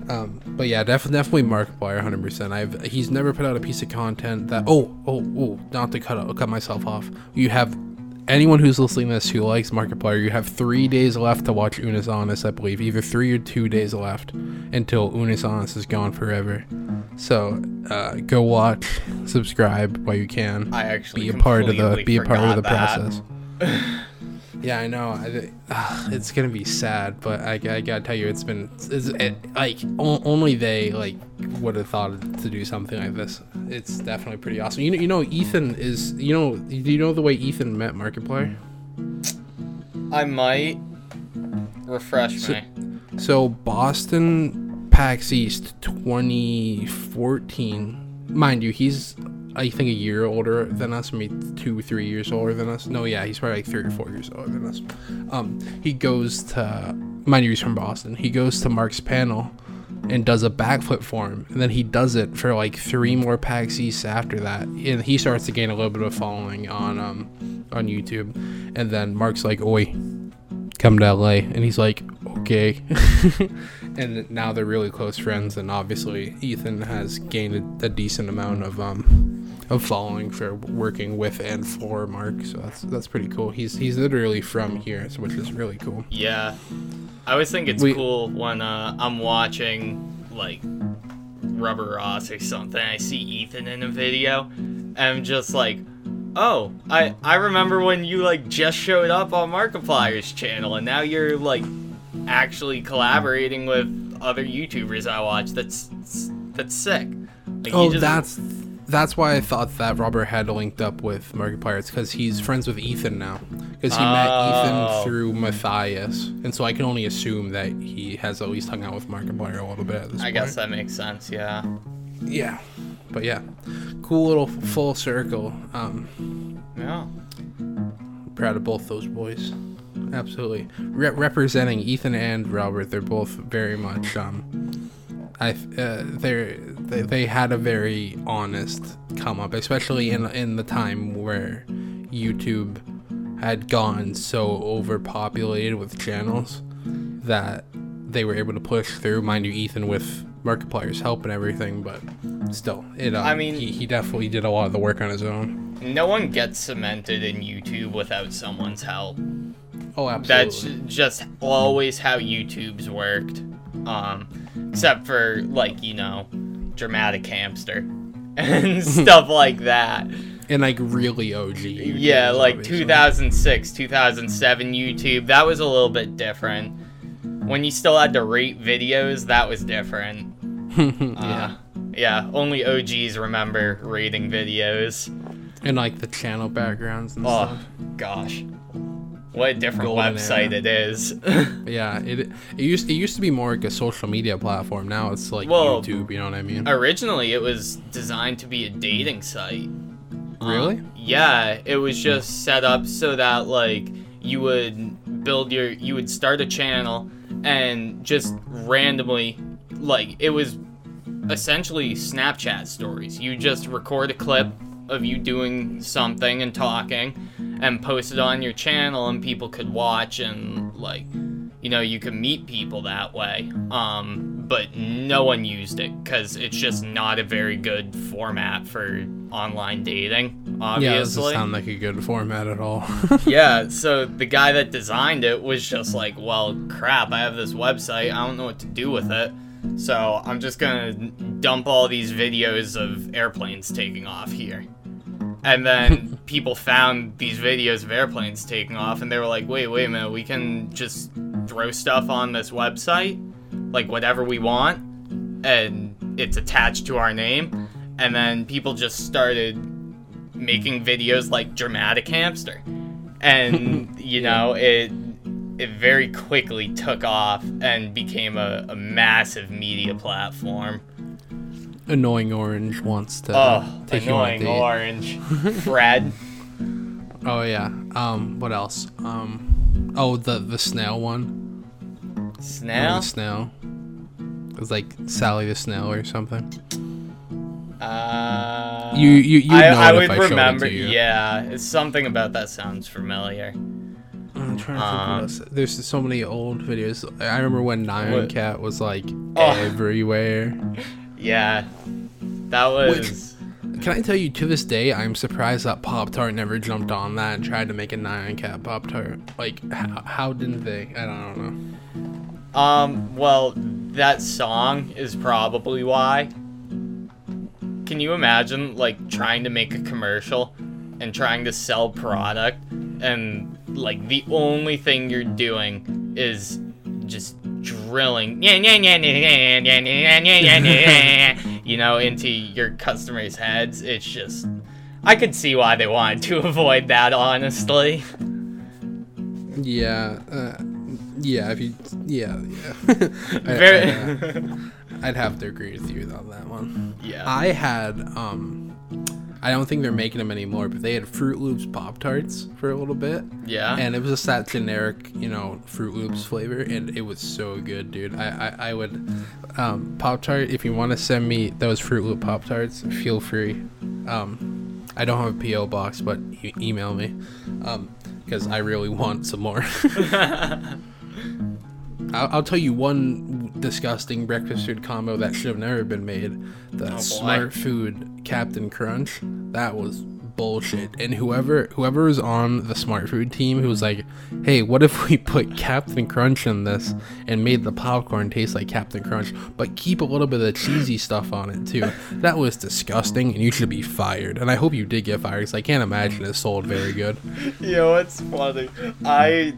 B: Um, but yeah, def- definitely Markiplier, 100%. I've he's never put out a piece of content that. Oh, oh, oh! Not to cut cut myself off. You have anyone who's listening to this who likes Markiplier, you have three days left to watch Unus Annus, I believe. Either three or two days left until Unus Annus is gone forever. So uh, go watch, subscribe while you can.
A: I actually
B: be a part of the be a part of the
A: that.
B: process. (laughs) yeah, I know. I, uh, it's gonna be sad, but I, I gotta tell you, it's been it's, it, like o- only they like would have thought to do something like this. It's definitely pretty awesome. You know, you know, Ethan is you know, do you know the way Ethan met Markiplier?
A: I might refresh
B: So-
A: me.
B: So Boston PAX East 2014. Mind you, he's I think a year older than us, maybe two, three years older than us. No, yeah, he's probably like three or four years older than us. Um, he goes to mind you, he's from Boston. He goes to Mark's panel and does a backflip for him, and then he does it for like three more PAX East after that, and he starts to gain a little bit of following on um on YouTube, and then Mark's like, "Oi, come to LA," and he's like, "Okay." (laughs) and now they're really close friends, and obviously Ethan has gained a, a decent amount of um of following for working with and for Mark, so that's that's pretty cool. He's he's literally from here, so which is really cool.
A: Yeah. I always think it's
B: We-
A: cool when uh, I'm watching like Rubber Ross or something. I see Ethan in a video, and I'm just like, oh, I I remember when you like just showed up on Markiplier's channel, and now you're like actually collaborating with other YouTubers I watch. That's that's sick. Like,
B: Oh,
A: just-
B: that's that's why I thought that Robert had linked up with Markiplier. It's because he's friends with Ethan now. Because he met
A: Oh.
B: Ethan through Matthias, and so I can only assume that he has at least hung out with Markiplier a little bit at this
A: I
B: point.
A: guess that makes sense. Yeah.
B: Yeah, but yeah, cool little full circle. Um,
A: Yeah.
B: proud of both those boys. Absolutely, Re- representing Ethan and Robert. They're both very much. Um, I uh, they're they, they had a very honest come up, especially in in the time where YouTube had gone so overpopulated with channels that they were able to push through. Mind you, Ethan with Markiplier's help and everything, but still, it. Um,
A: I mean-
B: he, he definitely did a lot of the work on his own.
A: No one gets cemented in YouTube without someone's help.
B: Oh, absolutely.
A: That's just always how YouTube's worked. Um, except for like you know, dramatic hamster (laughs) and stuff (laughs) like that.
B: and like really OG. YouTubers,
A: Yeah, like
B: obviously.
A: 2006, 2007 YouTube. That was a little bit different. When you still had to rate videos, that was different.
B: yeah, (laughs)
A: Uh, yeah, only OGs remember rating videos.
B: and like the channel backgrounds and
A: Oh
B: stuff.
A: gosh, what a different website
B: era.
A: it is. (laughs)
B: Yeah, it it used it used to be more like a social media platform. Now it's like
A: Well,
B: YouTube. You know what I mean?
A: Originally, it was designed to be a dating site.
B: Really?
A: Um, yeah, it was just set up so that like you would build your you would start a channel and just randomly like it was essentially Snapchat stories. You just record a clip of you doing something and talking and post it on your channel and people could watch and like you know you could meet people that way um but no one used it because it's just not a very good format for online dating
B: yeah, it doesn't sound like a good format at all. (laughs) (laughs)
A: yeah, so the guy that designed it was just like, well, crap, I have this website, I don't know what to do with it. So I'm just gonna dump all these videos of airplanes taking off here. And then (laughs) people found these videos of airplanes taking off and they were like, wait, wait a minute, we can just throw stuff on this website, like whatever we want, and it's attached to our name. And then people just started making videos like Dramatic Hamster. And, (laughs) you know, it it very quickly took off and became a, a massive media platform.
B: Annoying Orange wants to
A: Oh,
B: take you on
A: annoying orange. Fred. (laughs)
B: Oh yeah. Um, what else? Um, oh the the snail one.
A: Snail?
B: The snail. It was like Sally the snail or something.
A: Uh,
B: You- you- you'd
A: I,
B: know
A: I would
B: I
A: remember. Yeah, it's something about that sounds familiar.
B: I'm trying to think
A: Um,
B: what else. There's so many old videos. I remember when Nyan Cat was like
A: Oh.
B: everywhere. (laughs)
A: Yeah, that was.
B: Can I tell you, to this day, I'm surprised that Pop Tart never jumped on that and tried to make a Nyan Cat Pop Tart. Like, how, how didn't they? I don't know.
A: Um, well, that song is probably why. Can you imagine, like, trying to make a commercial and trying to sell product, and, like, the only thing you're doing is just drilling, you know, into your customers' heads? It's just. I could see why they wanted to avoid that, honestly.
B: Yeah, uh, yeah. If you, yeah, yeah. I,
A: Very.
B: I'd, uh, I'd have to agree with you on that one.
A: yeah.
B: I had, um, I don't think they're making them anymore, but they had Froot Loops Pop Tarts for a little bit.
A: yeah.
B: and it was just that generic, you know, Froot Loops flavor, and it was so good, dude. I I, I would, um, Pop Tart. If you want to send me those Froot Loop Pop Tarts, feel free. Um, I don't have a PO box, but e- email me, um, because I really want some more. (laughs) I'll, I'll tell you one disgusting breakfast food combo that should have never been made. The
A: Oh.
B: Smart Food Captain Crunch. That was bullshit. And whoever whoever was on the Smart Food team who was like, "Hey, what if we put Captain Crunch in this and made the popcorn taste like Captain Crunch, but keep a little bit of the cheesy stuff on it too?" That was disgusting, and you should be fired. And I hope you did get fired, because I can't imagine it sold very good. (laughs)
A: You it's funny? I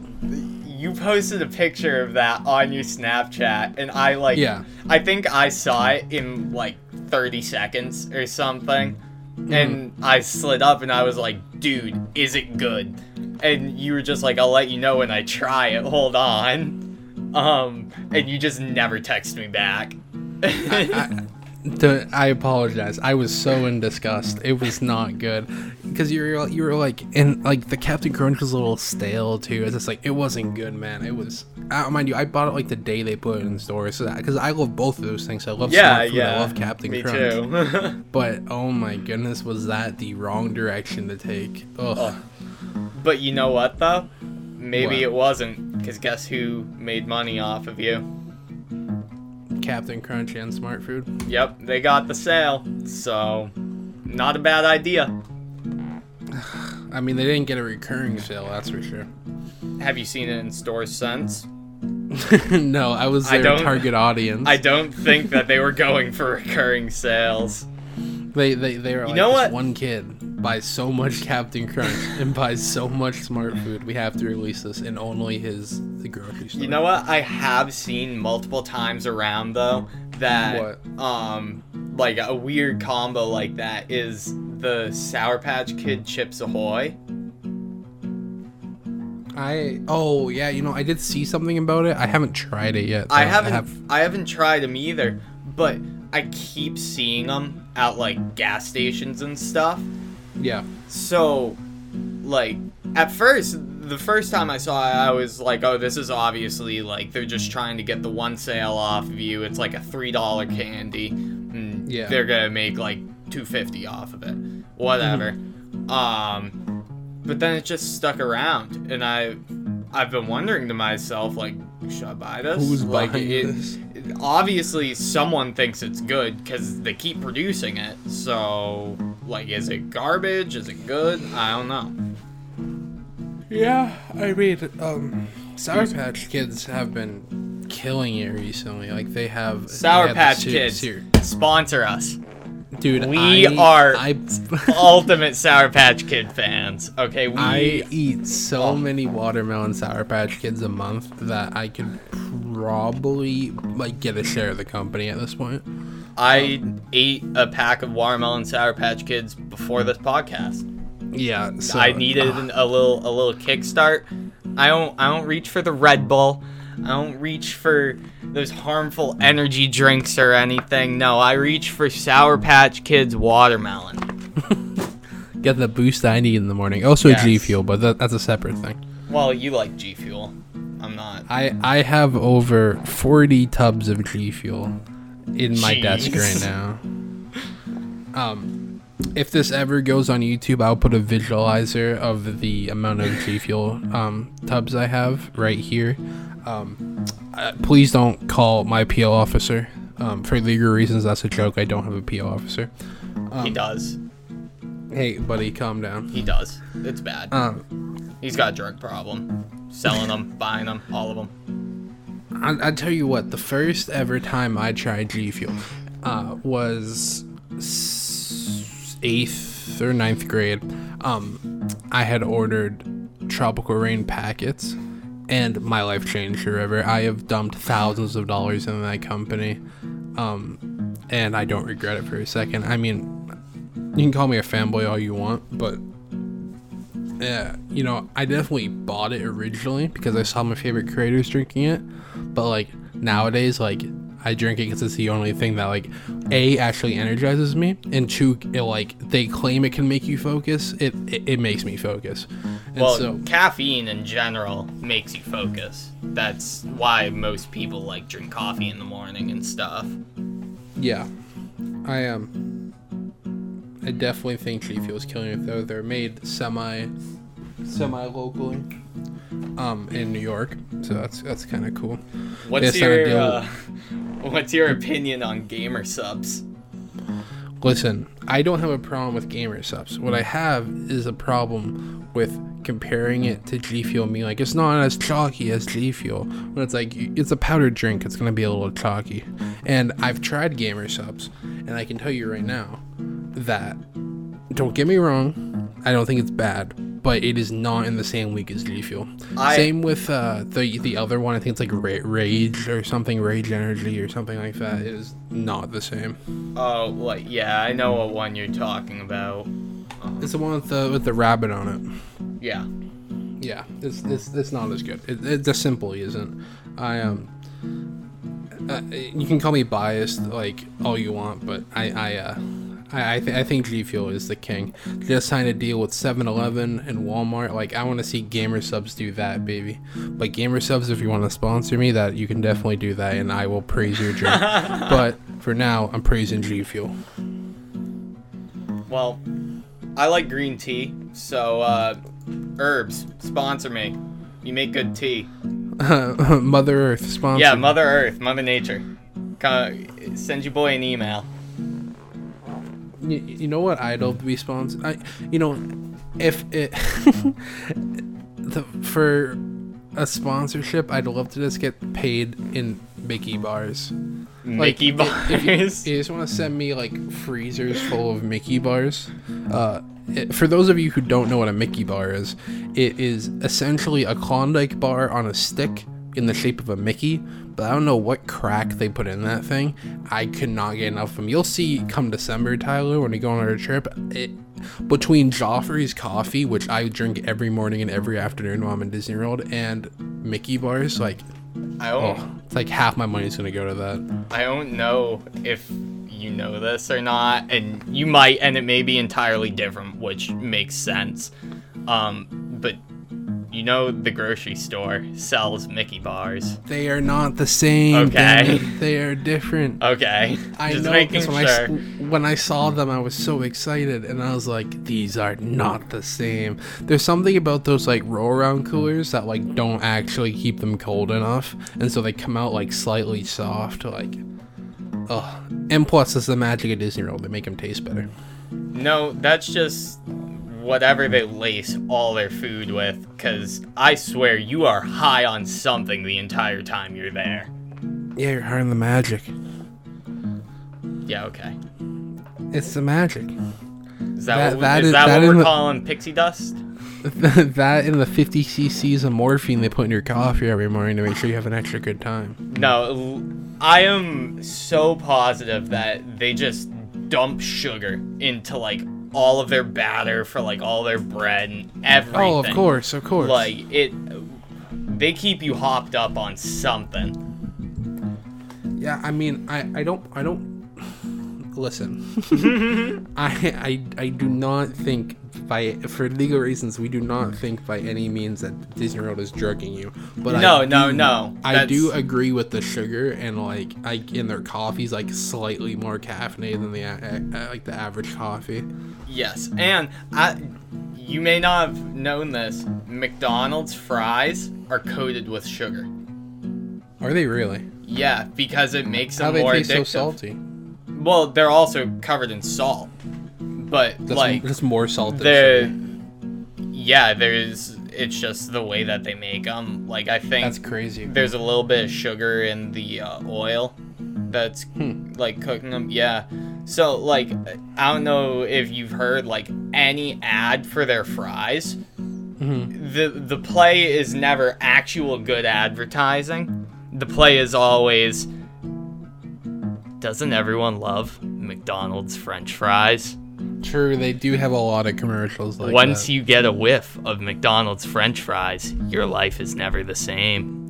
A: you posted a picture of that on your Snapchat and I like
B: Yeah.
A: I think I saw it in like 30 seconds or something.
B: Mm-hmm.
A: And I slid up and I was like, "Dude, is it good?" And you were just like, "I'll let you know when I try it. Hold on." Um, and you just never text me back.
B: I, the, I apologize. I was so in disgust. It was not good because you were you were like and like the Captain Crunch was a little stale too. It's just like it wasn't good, man. It was. I mind you, I bought it like the day they put it in stores. So because I love both of those things. I love
A: yeah,
B: Food,
A: yeah.
B: I love Captain
A: me
B: Crunch.
A: too. (laughs)
B: But oh my goodness, was that the wrong direction to take? Ugh.
A: Oh. But you know what though? Maybe
B: What?
A: it wasn't, because guess who made money off of you?
B: Captain Crunch and Smart Food.
A: Yep, they got the sale. So, not a bad idea. (sighs)
B: I mean, they didn't get a recurring sale, that's for sure.
A: Have you seen it in stores since? (laughs)
B: no, I was
A: I
B: their
A: don't-
B: target audience.
A: I don't think that they were (laughs) going for recurring sales.
B: They they they were like
A: know what?
B: one kid buys so much Captain Crunch and buys so much Smart Food. We have to release this in only his the grocery store.
A: You know what? I have seen multiple times around though that
B: What?
A: um like a weird combo like that is the Sour Patch Kid Chips Ahoy.
B: I oh yeah, you know I did see something about it. I haven't tried it yet.
A: I haven't
B: have-
A: I haven't tried them either, but I keep seeing them at like gas stations and stuff.
B: Yeah.
A: So, like, at first, the first time I saw it, I was like, oh, this is obviously like they're just trying to get the one sale off of you. It's like a three dollar candy, and
B: Yeah.
A: they're gonna make like two fifty off of it, whatever. Um, but then it just stuck around, and I, I've been wondering to myself, like, should I buy this?
B: Who's
A: like,
B: buying
A: it,
B: this?
A: obviously someone thinks it's good because they keep producing it. So, like, is it garbage? Is it good? I don't know.
B: Yeah, I mean, um, Sour Patch Kids have been killing it recently. Like they have
A: Sour
B: had the
A: Patch
B: ser-
A: Kids,
B: ser-
A: sponsor us.
B: Dude,
A: We
B: I-
A: are
B: I, (laughs)
A: ultimate Sour Patch Kid fans. Okay, we
B: I eat so
A: Oh.
B: many watermelon Sour Patch Kids a month that I could probably like get a share of the company at this point.
A: I ate a pack of watermelon Sour Patch Kids before this podcast.
B: Yeah, so
A: I needed an- a little a little kickstart. I don't I don't reach for the Red Bull. I don't reach for those harmful energy drinks or anything. No, I reach for Sour Patch Kids watermelon. (laughs)
B: get the boost I need in the morning. Also
A: Yes.
B: G Fuel, but that, that's a separate thing.
A: Well, you like G Fuel. I'm not.
B: I I have over 40 tubs of G Fuel in my desk right now. Um, if this ever goes on YouTube, I'll put a visualizer of the amount of G Fuel um, tubs I have right here. Um, uh, please don't call my PO officer. Um, for legal reasons, that's a joke. I don't have a PO officer.
A: he does.
B: Hey, buddy, calm down.
A: He does. It's bad.
B: Um,
A: He's got a drug problem. Selling them, buying them, all of them.
B: I, I tell you what, the first ever time I tried G Fuel uh, was eighth or ninth grade. Um, I had ordered Tropical Rain packets, and my life changed forever. I have dumped thousands of dollars in that company, um, and I don't regret it for a second. I mean, you can call me a fanboy all you want, but yeah, you know, I definitely bought it originally because I saw my favorite creators drinking it. But like nowadays, like I drink it because it's the only thing that like a actually energizes me, and two, it, like they claim it can make you focus. It it, it makes me focus. And
A: Well,
B: so
A: caffeine in general makes you focus. That's why most people like drink coffee in the morning and stuff.
B: yeah, I am. Um, I definitely think G Fuel's killing it though. They're made semi semi locally, um, in New York, so that's that's kind of cool.
A: What's
B: Yes, I'm a
A: your uh, (laughs) what's your opinion on gamer supps?
B: Listen, I don't have a problem with gamer supps. What I have is a problem with comparing it to G Fuel. Me like it's not as chalky as G Fuel. When it's like it's a powdered drink, it's gonna be a little chalky. And I've tried gamer supps, and I can tell you right now that don't get me wrong, I don't think it's bad, but it is not in the same league as G Fuel.
A: I-
B: Same with uh, the the other one. I think it's like Ra- Rage or something, Rage Energy or something like that. It is not the same.
A: Oh, like yeah, I know what one you're talking about.
B: It's the one with the with the rabbit on it.
A: Yeah.
B: Yeah, it's it's, it's not as good. It, it just simply isn't. I um, uh, you can call me biased like all you want, but I I uh. I I, th- I think G Fuel is the king. Just signed a deal with 7-Eleven and Walmart. Like I want to see Gamer Supps do that, baby. But Gamer Supps, if you want to sponsor me, that you can definitely do that, and I will praise your drink. (laughs) but for now, I'm praising G Fuel.
A: Well, I like green tea, so uh, herbs sponsor me. You make good tea. (laughs)
B: Mother Earth sponsor.
A: Yeah,
B: me.
A: Mother Earth, Mother Nature. Come, send your boy an email.
B: You, you know what I'd love to be sponsored. I, you know, if it (laughs) the, for a sponsorship, I'd love to just get paid in Mickey bars.
A: Mickey
B: if-
A: bars.
B: If, you, if you just want to send me like freezers full of Mickey bars, uh, it, for those of you who don't know what a Mickey bar is, it is essentially a Klondike bar on a stick in the shape of a Mickey. But I don't know what crack they put in that thing. I could not get enough of them. You'll see come December, Tyler, when we go on our trip. It, between Joffrey's coffee, which I drink every morning and every afternoon while I'm in Disney World, and Mickey bars, like,
A: I don't.
B: oh, it's like half my money's gonna go to that.
A: I don't know if you know this or not, and you might, and it may be entirely different, which makes sense. Um, but you know, the grocery store sells Mickey bars.
B: They are not the same.
A: Okay.
B: They are different.
A: Okay,
B: I
A: just
B: know
A: making
B: when,
A: sure.
B: I, when I saw them, I was so excited, and I was like, "These are not the same." There's something about those like roll around coolers that like don't actually keep them cold enough, and so they come out like slightly soft. Like, oh, and plus, it's the magic of Disney World. They make them taste better.
A: No, that's just whatever they lace all their food with, because I swear you are high on something the entire time you're there.
B: Yeah, you're high on the magic.
A: Yeah, okay.
B: It's the magic.
A: Is that,
B: That-
A: what,
B: that
A: is
B: is-
A: that
B: that
A: what we're
B: the-
A: calling pixie dust? (laughs)
B: that and the 50 cc's of morphine they put in your coffee every morning to make sure you have an extra good time.
A: No, I am so positive that they just dump sugar into like all of their batter for like all their bread and everything.
B: Oh, of course, of course.
A: Like it, they keep you hopped up on something.
B: Yeah, I mean, I, I don't I don't (sighs) listen. (laughs) I, I I do not think by for legal mm. reasons we do not mm. think by any means that Disney World is drugging you. But I
A: No, no,
B: do-
A: no.
B: I do agree with the sugar and like I in their coffee's like slightly more caffeinated than the a- a- like the average coffee.
A: Yes, and I, you may not have known this. McDonald's fries are coated with sugar.
B: Are they really?
A: Yeah, because it makes them
B: How they
A: more
B: taste
A: addictive.
B: so salty?
A: Well, they're also covered in salt, but
B: That's,
A: like
B: that's more salt than
A: the yeah, there's it's just the way that they make them. Like I think
B: That's crazy.
A: there's a little bit of sugar in the uh, oil that's
B: Hmm.
A: like cooking them. Yeah. So like I don't know if you've heard like any ad for their fries.
B: Mm-hmm.
A: The the play is never actual good advertising. The play is always doesn't everyone love McDonald's french fries?
B: True, they do have a lot of commercials like
A: Once
B: that.
A: you get a whiff of McDonald's french fries, your life is never the same.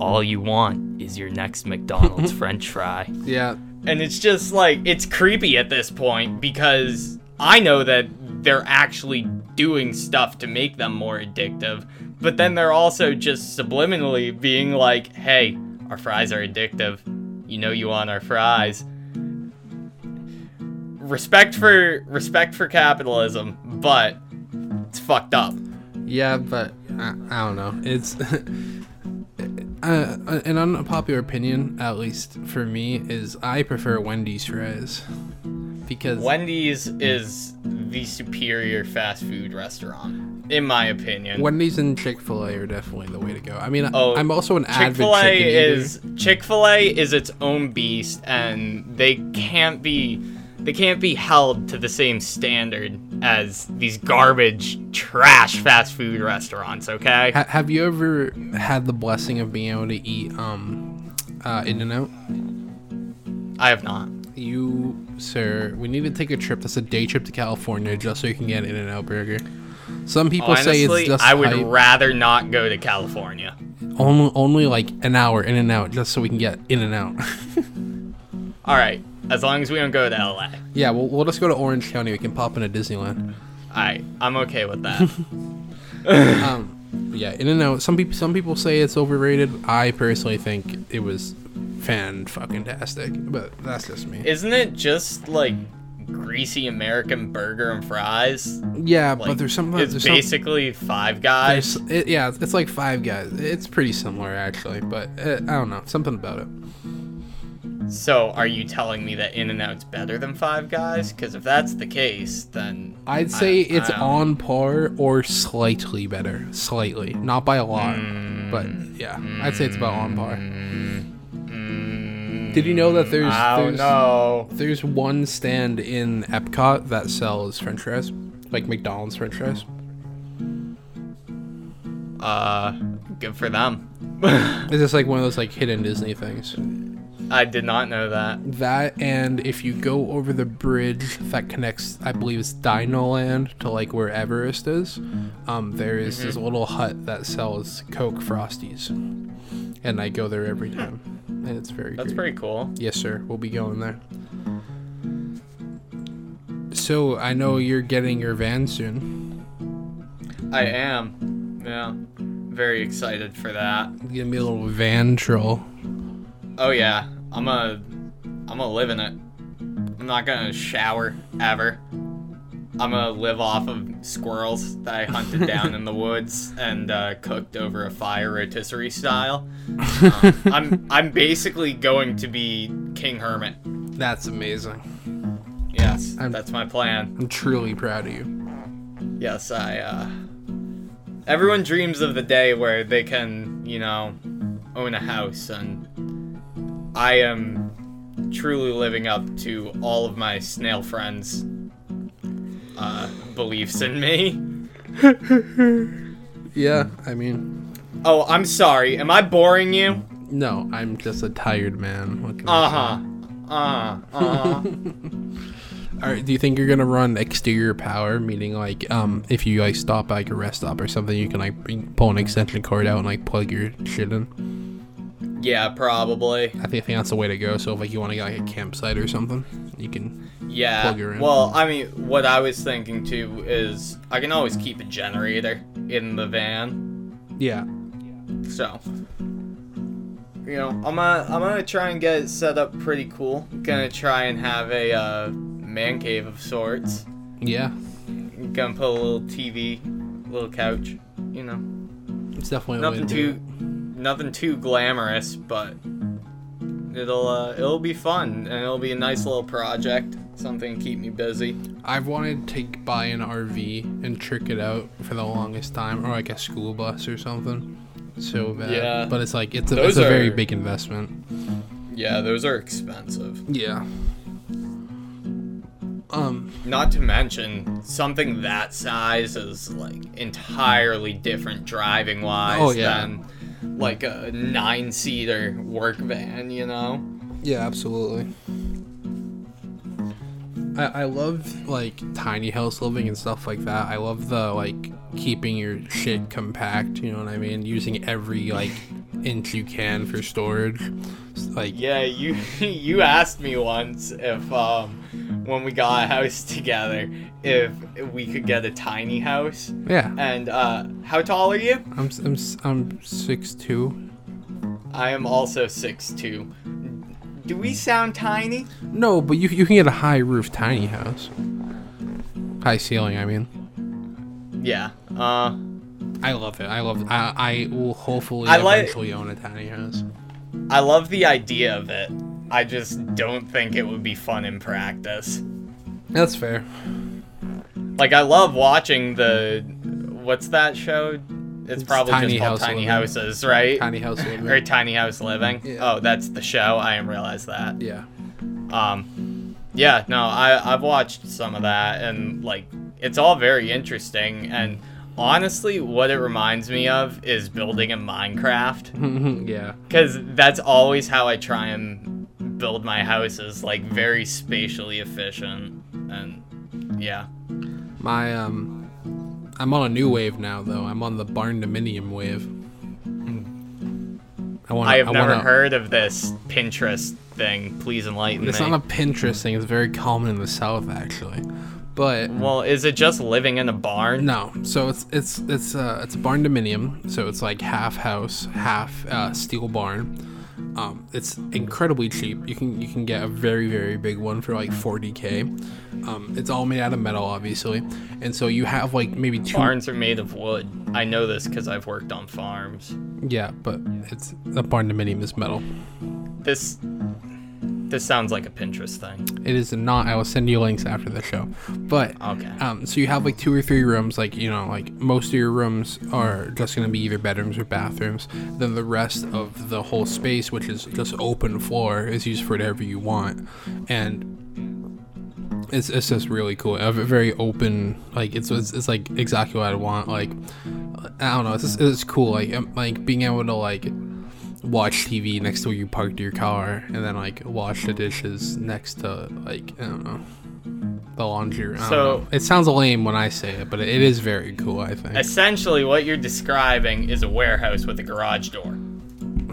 A: All you want is your next McDonald's (laughs) french fry.
B: yeah,
A: And it's just like, it's creepy at this point because I know that they're actually doing stuff to make them more addictive, but then they're also just subliminally being like, hey, our fries are addictive. You know you want our fries. Respect for respect for capitalism, but it's fucked up.
B: yeah, but I, I don't know. It's (laughs) uh, an unpopular opinion, at least for me, is I prefer Wendy's fries because
A: Wendy's is the superior fast food restaurant, in my opinion.
B: Wendy's and Chick Fil A are definitely the way to go. I mean,
A: Oh,
B: I'm also an
A: advocate.
B: Chick
A: Fil A is Chick Fil A is its own beast, and they can't be they can't be held to the same standard as these garbage trash fast food restaurants. Okay.
B: Ha- have you ever had the blessing of being able to eat um uh, In and Out?
A: I have not.
B: You, sir, we need to take a trip. That's a day trip to California just so you can get In and Out Burger. Some people say it's just
A: I would
B: hype.
A: rather not go to California.
B: only only like an hour in and out just so we can get in and out. (laughs)
A: All right, as long as we don't go to LA.
B: yeah, we'll, we'll just go to Orange County. We can pop into Disneyland.
A: Right, I'm okay with that. (laughs)
B: Um, yeah, in and out. Some people some people say it's overrated. I personally think it was fan fucking tastic, but that's just me.
A: Isn't it just like greasy American burger and fries?
B: yeah,
A: Like,
B: but there's some.
A: It's
B: There's some
A: basically Five Guys.
B: it, yeah, it's like Five Guys. It's pretty similar actually, but uh, I don't know something about it.
A: So, are you telling me that In and Out's better than Five Guys? Because if that's the case, then
B: I'd say
A: I-
B: it's
A: I
B: on par or slightly better, slightly, not by a lot, but yeah, I'd say it's about on par.
A: Mm,
B: Did you know that there's there's,
A: know.
B: there's one stand in Epcot that sells French fries, like McDonald's French fries?
A: Uh, good for them. (laughs)
B: It's just like one of those like hidden Disney things.
A: I did not know that.
B: That and if you go over the bridge that connects, I believe it's Dino Land to like where Everest is, um, there is this little hut that sells Coke Frosties, and I go there every time, and it's very. Cool.
A: That's
B: great.
A: pretty cool.
B: Yes, sir. We'll be going there. So I know you're getting your van soon.
A: I am. Yeah. Very excited for that.
B: Give me a little van troll.
A: Oh yeah. I'm a I'm gonna live in it. I'm not gonna shower ever. I'm gonna live off of squirrels that I hunted down in the (laughs) woods and uh, cooked over a fire rotisserie style. (laughs) Um, I'm I'm basically going to be King Hermit.
B: That's amazing.
A: Yes,
B: I'm-
A: that's my plan.
B: I'm truly proud of you.
A: Yes, I. uh... Everyone dreams of the day where they can, you know, own a house, and I am truly living up to all of my snail friends' uh, beliefs in me. (laughs)
B: Yeah, I mean,
A: Oh, I'm sorry. Am I boring you?
B: no, I'm just a tired man. What can I
A: Uh huh. Uh huh. Uh. (laughs)
B: All right, do you think you're gonna run exterior power, meaning like um if you like stop at like a rest stop or something, you can like pull an extension cord out and like plug your shit in?
A: Yeah, probably.
B: I think, I think that's the way to go. So if like you want to get like a campsite or something, you can.
A: Yeah.
B: Plug her in.
A: Well, I mean, what I was thinking too is I can always keep a generator in the van.
B: Yeah.
A: So, you know, I'm gonna I'm gonna try and get it set up pretty cool. Gonna try and have a uh, man cave of sorts.
B: Yeah.
A: Gonna put a little TV, little couch. You know,
B: It's definitely
A: nothing
B: to
A: too nothing too glamorous, but it'll uh, it'll be fun and it'll be a nice little project. Something to keep me busy.
B: I've wanted to take, buy an RV and trick it out for the longest time, or like a school bus or something. So bad.
A: Yeah.
B: But it's like it's a,
A: Those
B: it's a very
A: are-
B: big investment.
A: Yeah, those are expensive.
B: Yeah. Um.
A: Not to mention, something that size is like entirely different driving wise
B: Oh, yeah.
A: than like a nine seater work van, you know?
B: Yeah, absolutely. I, I love like tiny house living and stuff like that. I love the like keeping your shit compact, you know what I mean? Using every like inch you can for storage. Like
A: Yeah, you (laughs) you asked me once if um when we got a house (laughs) together if we could get a tiny house.
B: yeah.
A: And uh how tall are you?
B: I'm I'm I'm six two.
A: I am also 6'2". Do we sound tiny?
B: No, but you you can get a high roof tiny house. High ceiling, I mean.
A: Yeah. Uh
B: I love it. I love I I will hopefully
A: I like-
B: eventually own a tiny house.
A: I love the idea of it. I just don't think it would be fun in practice.
B: That's fair.
A: Like I love watching the what's that show? It's probably
B: Tiny
A: just called
B: House
A: Tiny
B: Living.
A: Houses, right?
B: Tiny house living. (laughs)
A: or Tiny House Living.
B: Yeah.
A: Oh, that's the show. I didn't realize that.
B: Yeah.
A: Um, yeah, no, I I've watched some of that and like it's all very interesting and honestly, what it reminds me of is building in Minecraft (laughs)
B: yeah.
A: because that's always how I try and build my houses, like very spatially efficient and yeah.
B: My um I'm on a new wave now though. I'm on the barn dominium wave. I want
A: I have never
B: wanna,
A: heard of this Pinterest thing. Please enlighten
B: It's
A: me.
B: It's not a Pinterest thing. It's very common in the south actually. But
A: well, is it just living in a barn?
B: no, so it's it's it's uh it's a barn dominium. So it's like half house, half uh, steel barn. Um, it's incredibly cheap. You can you can get a very very big one for like 40k. Um, it's all made out of metal, obviously, and so you have like maybe two.
A: Barns are made of wood. I know this because I've worked on farms.
B: Yeah, but it's a barn dominium is metal.
A: This this sounds like a Pinterest thing.
B: It is not. I will send you links after the show. But
A: Okay.
B: um, so you have like two or three rooms. Like you know, like most of your rooms are just gonna be either bedrooms or bathrooms. Then the rest of the whole space, which is just open floor, is used for whatever you want, and it's, it's just really cool. A very open, like it's, it's it's like exactly what I want. Like I don't know, it's just, it's cool. Like um, like being able to like watch TV next to where you parked your car, and then like wash the dishes next to like I don't know the laundry room.
A: So-
B: know. it sounds lame when I say it, but it, it is very cool. I think.
A: Essentially, what you're describing is a warehouse with a garage door.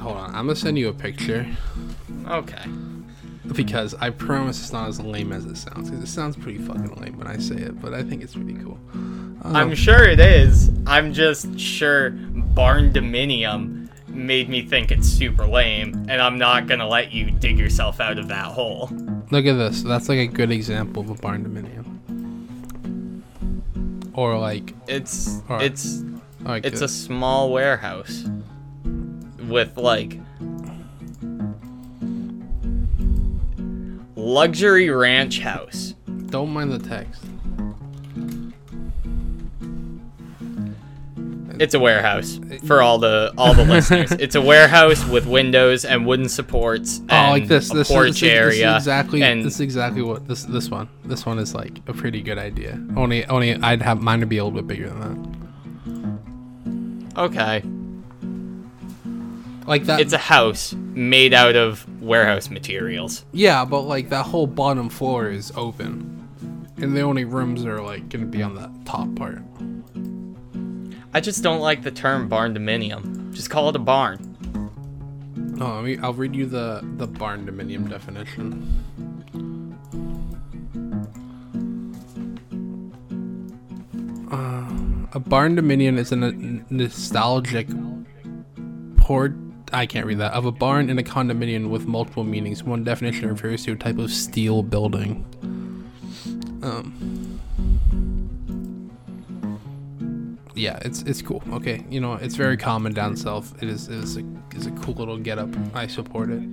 B: Hold on, I'm gonna send you a picture
A: Okay.
B: because I promise it's not as lame as it sounds. Because it sounds pretty fucking lame when I say it, but I think it's pretty cool. Um,
A: I'm sure it is. I'm just sure Barn Dominium made me think it's super lame, and I'm not gonna let you dig yourself out of that hole.
B: Look at this. That's like a good example of a barn dominium. Or like,
A: It's
B: Alright.
A: it's
B: like
A: it's a small warehouse with like luxury ranch house.
B: Don't mind the text.
A: It's a warehouse for all the all the listeners. It's a warehouse with windows and wooden supports and
B: oh, like this. This,
A: porch
B: is, this, is, this is
A: area.
B: exactly.
A: and
B: this is exactly what this this one. This one is like a pretty good idea. Only only I'd have mine to be a little bit bigger than that. okay. Like that.
A: it's a house made out of warehouse materials.
B: yeah, but like that whole bottom floor is open, and the only rooms are like gonna be on the top part.
A: I just don't like the term barn dominium. Just call it a barn.
B: Oh, I'll read you the the barn dominium definition. Uh, a barn dominion is a n- nostalgic port. I can't read that. Of a barn in a condominium with multiple meanings. One definition refers to a type of steel building. Um. Yeah, it's it's cool. Okay, you know it's very common down south. It is it is a is a cool little get up. I support it.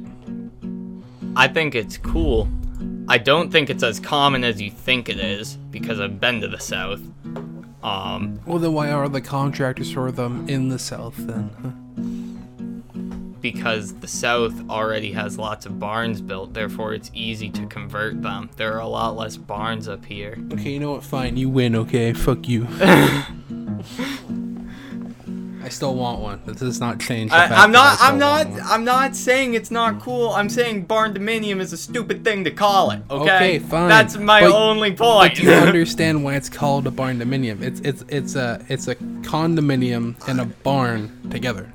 A: I think it's cool. I don't think it's as common as you think it is because I've been to the south. Um,
B: Well, then why are the contractors for them in the south then? huh?
A: because the south already has lots of barns built, therefore it's easy to convert them. There are a lot less barns up here.
B: Okay, you know what? Fine, you win. Okay, fuck you. (laughs) I still want one. That does not change.
A: I, I'm not.
B: I
A: I'm not. I'm not saying it's not cool. I'm saying barn dominium is a stupid thing to call it. Okay.
B: Okay, fine.
A: That's my
B: But-
A: only
B: But
A: point.
B: do you (laughs) understand why it's called a barn dominium? It's it's it's a it's a condominium and a barn together.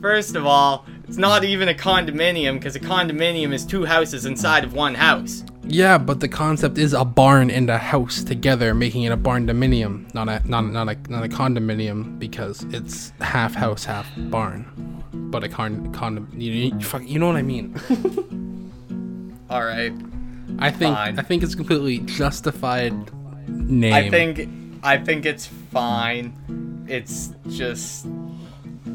A: First of all, it's not even a condominium because a condominium is two houses inside of one house.
B: Yeah, but the concept is a barn and a house together, making it a barn dominium, not a not not a not a condominium because it's half house, half barn. But a con condom you, you, fuck, you know what I mean? (laughs)
A: All right.
B: I think
A: Fine.
B: I think it's completely justified name.
A: I think I think it's fine. It's just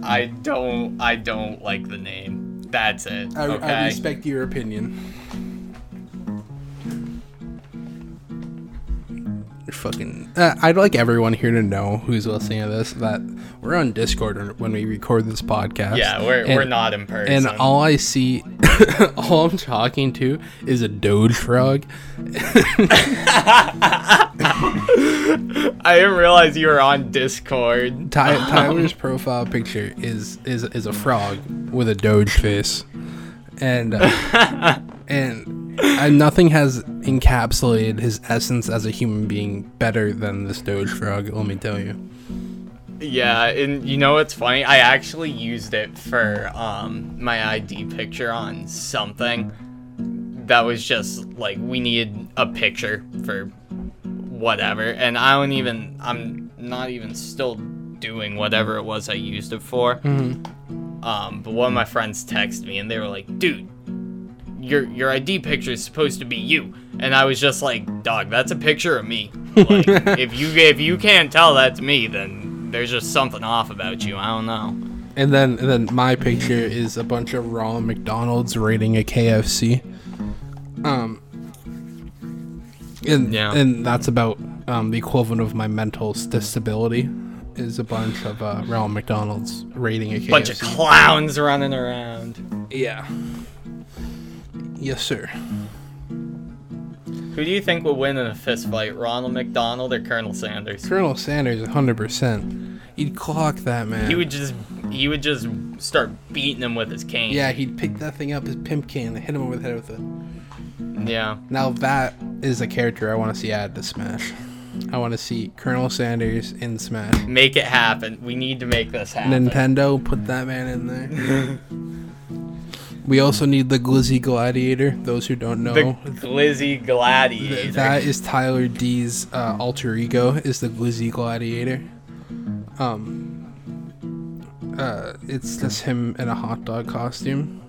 A: I don't I don't like the name. That's it.
B: I,
A: okay.
B: I respect your opinion. Fucking. Uh, I'd like everyone here to know who's listening to this that we're on Discord when we record this podcast.
A: yeah, we're
B: And-
A: we're not in person.
B: And all I see, (laughs) all I'm talking to is a Doge frog.
A: I didn't realize you were on Discord. (laughs)
B: Ty- Tyler's profile picture is is is a frog with a Doge face, and uh, (laughs) and uh, nothing has encapsulated his essence as a human being better than this Doge frog. Let me tell you.
A: Yeah, and you know what's funny? I actually used it for um my ID picture on something that was just like we needed a picture for whatever, and I don't even I'm not even still doing whatever it was I used it for. Um, but one of my friends texted me and they were like, "Dude, your your ID picture is supposed to be you," and I was just like, "Dog, that's a picture of me. (laughs) Like, if you if you can't tell that's me, then there's just something off about you. I don't know."
B: And then and then my picture is a bunch of Ronald McDonald's raiding a KFC. Um. And
A: Yeah.
B: and that's about um, the equivalent of my mental disability is a bunch of uh, McDonald's raiding a KFC.
A: Bunch of clowns running around.
B: Yeah. Yes, sir.
A: Who do you think will win in a fist fight, Ronald McDonald or Colonel Sanders?
B: Colonel Sanders, 100%. He'd clock that man.
A: He would just he would just start beating him with his cane.
B: Yeah, he'd pick that thing up, his pimp cane, and hit him over the head with it.
A: Yeah.
B: Now that is a character I want to see added to Smash. I want to see Colonel Sanders in Smash.
A: Make it happen. We need to make this happen.
B: Nintendo, put that man in there. (laughs) we also need the Glizzy Gladiator. Those who don't know,
A: The Glizzy Gladiator.
B: th- that is Tyler D's uh, alter ego. Is the Glizzy Gladiator. Um, uh, it's just him in a hot dog costume,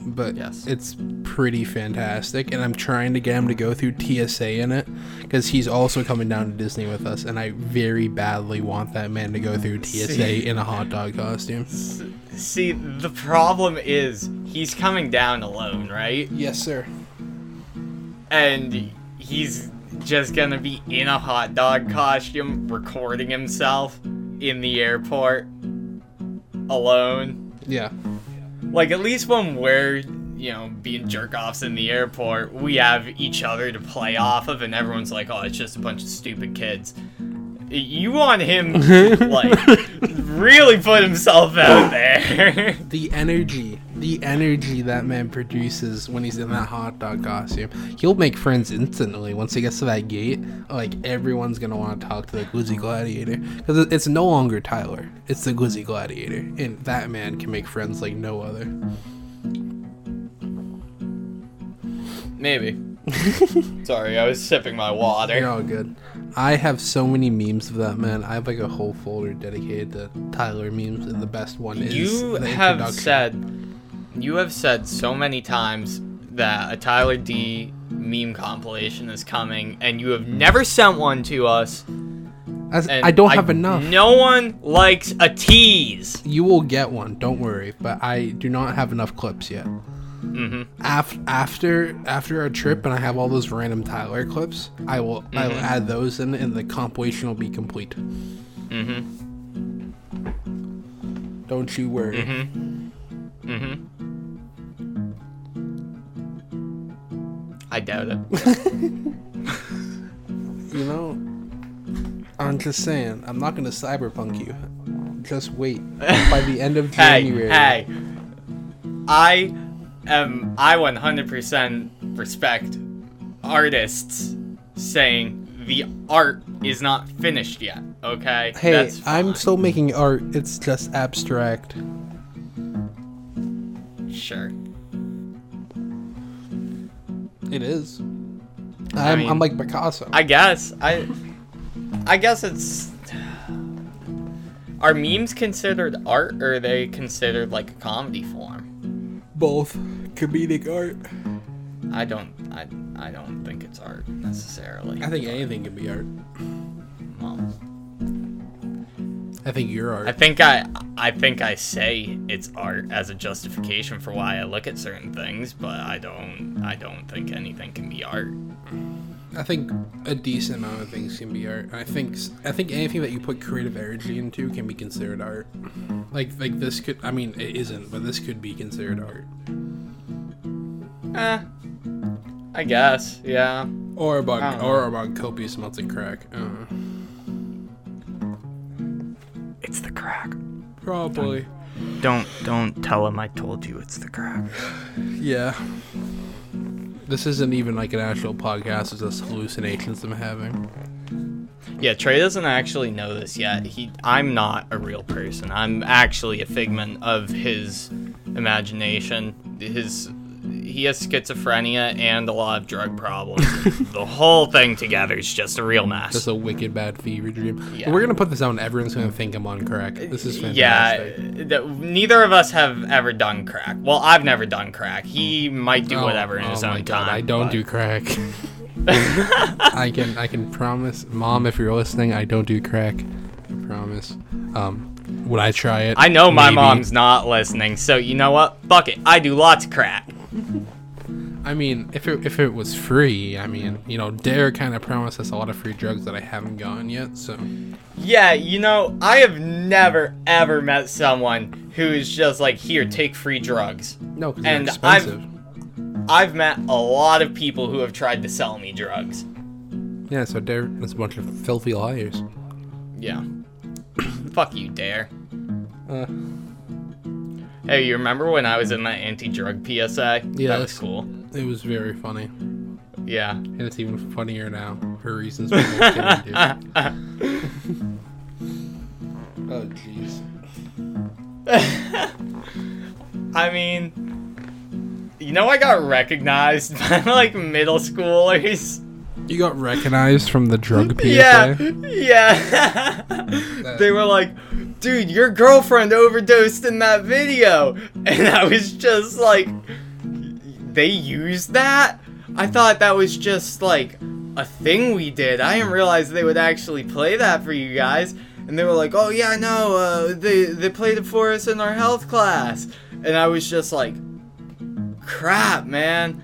B: but
A: Yes.
B: it's pretty fantastic. And I'm trying to get him to go through TSA in it because he's also coming down to Disney with us, and I very badly want that man to go through TSA
A: See.
B: in a hot dog costume.
A: See, the problem is he's coming down alone, right?
B: Yes, sir.
A: And he's just gonna be in a hot dog costume recording himself in the airport alone.
B: Yeah.
A: Like at least when we're you know being jerk offs in the airport, we have each other to play off of, and everyone's like, "Oh, it's just a bunch of stupid kids." You want him to, (laughs) like really put himself out there.
B: The energy, the energy that man produces when he's in that hot dog costume, he'll make friends instantly once he gets to that gate. Like everyone's gonna want to talk to the Glizzy Gladiator because it's no longer Tyler, it's the Glizzy Gladiator, and that man can make friends like no other.
A: Maybe. (laughs) Sorry, I was sipping my water.
B: You're all good. I have so many memes of that man. I have like a whole folder dedicated to Tyler memes, and the best one is
A: You have said, you have said so many times that a Tyler D meme compilation is coming, and you have never sent one to us.
B: I don't have enough.
A: No one likes a tease.
B: You will get one, don't worry. But I do not have enough clips yet.
A: hmm
B: Af- after after our trip, and I have all those random Tyler clips, I will I will add those in, and the compilation will be complete.
A: hmm
B: Don't you worry.
A: hmm I doubt it. (laughs)
B: You know, I'm just saying, I'm not gonna cyberpunk you. Just wait. By the end of (laughs) January,
A: hey. I am. I 100% respect artists saying the art is not finished yet. Okay.
B: hey, I'm still making art. It's just abstract.
A: sure.
B: It is. I'm,
A: mean-
B: I'm like Picasso.
A: I guess. I. I guess it's. Are memes considered art, or are they considered like a comedy form?
B: Both comedic art.
A: I don't. I. I don't think it's art necessarily.
B: I think anything can be art.
A: Well,
B: I think you're art.
A: I think I I think I say it's art as a justification for why I look at certain things, but I don't I don't think anything can be art.
B: I think a decent amount of things can be art. I think I think anything that you put creative energy into can be considered art. Like like this could I mean it isn't, but this could be considered art.
A: Eh. I guess, yeah.
B: Or
A: I
B: about
A: don't
B: or about copious amounts of crack. Uh,
A: It's the crack.
B: Probably.
A: Don't don't tell him I told you it's the crack.
B: Yeah. This isn't even like an actual podcast. It's just hallucinations I'm having.
A: Yeah, Trey doesn't actually know this yet. He I'm not a real person. I'm actually a figment of his imagination. His he has schizophrenia and a lot of drug problems. (laughs) the whole thing together is just a real mess.
B: Just a wicked bad fever dream.
A: Yeah.
B: We're gonna put this out, and everyone's gonna think I'm on crack. This is
A: yeah,
B: fantastic.
A: that neither of us have ever done crack. Well, I've never done crack. He might do
B: Oh,
A: whatever in his
B: oh
A: own
B: my God,
A: time.
B: I don't
A: but-
B: do crack. (laughs) I can I can promise, mom, if you're listening, I don't do crack. I promise. Um, would I try it?
A: I know my
B: Maybe.
A: mom's not listening, so you know what? Fuck it. I do lots of crack. (laughs)
B: I mean, if it if it was free, I mean, you know, DARE kind of promised us a lot of free drugs that I haven't gotten yet. So
A: Yeah, you know, I have never ever met someone who is just like, here, take free drugs.
B: no, because they're
A: And I've- I've met a lot of people who have tried to sell me drugs.
B: Yeah, so DARE is a bunch of filthy liars.
A: Yeah. (clears throat) Fuck you, DARE.
B: Uh,
A: Hey, you remember when I was in that anti-drug PSA? That was cool.
B: it was very funny,
A: Yeah.
B: and it's even funnier now for reasons we won't get. (laughs) Oh jeez.
A: I mean, you know, I got recognized by like middle schoolers.
B: You got recognized from the drug (laughs) PSA.
A: Yeah, yeah. (laughs) they were like, "Dude, your girlfriend overdosed in that video," and I was just like, "They used that." I thought that was just like a thing we did. I didn't realize they would actually play that for you guys. And they were like, "Oh yeah, no, uh, they they played it for us in our health class," and I was just like, "Crap, man."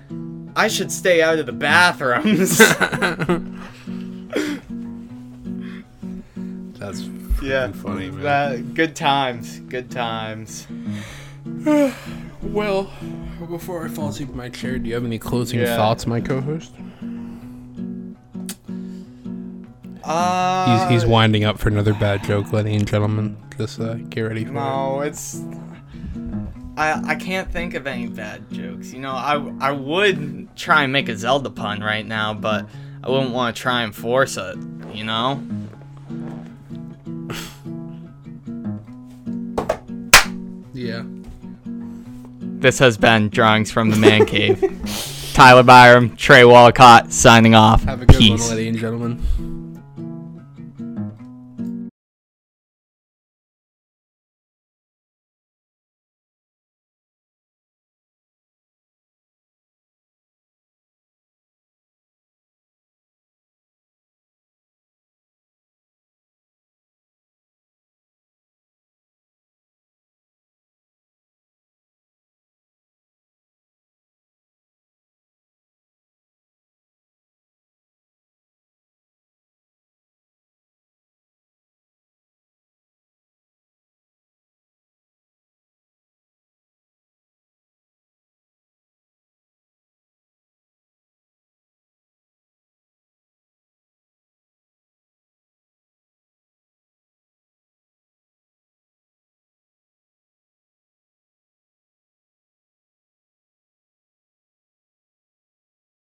A: I should stay out of the bathrooms. (laughs)
B: That's
A: yeah,
B: funny, man.
A: That, good times, good times. (sighs)
B: well, before I fall asleep in my chair, do you have any closing
A: yeah.
B: thoughts, my co-host?
A: Uh,
B: he's, he's uh, winding up for another bad joke, ladies and gentlemen. Just uh, get ready for no, it.
A: No, it's I I can't think of any bad jokes. You know, I I would try and make a Zelda pun right now, but I wouldn't want to try and force it. You know. (laughs)
B: Yeah.
A: This has been drawings from the man cave. Tyler Byram, Trey Walcott, signing off.
B: Have a good
A: Peace.
B: one, ladies and gentlemen.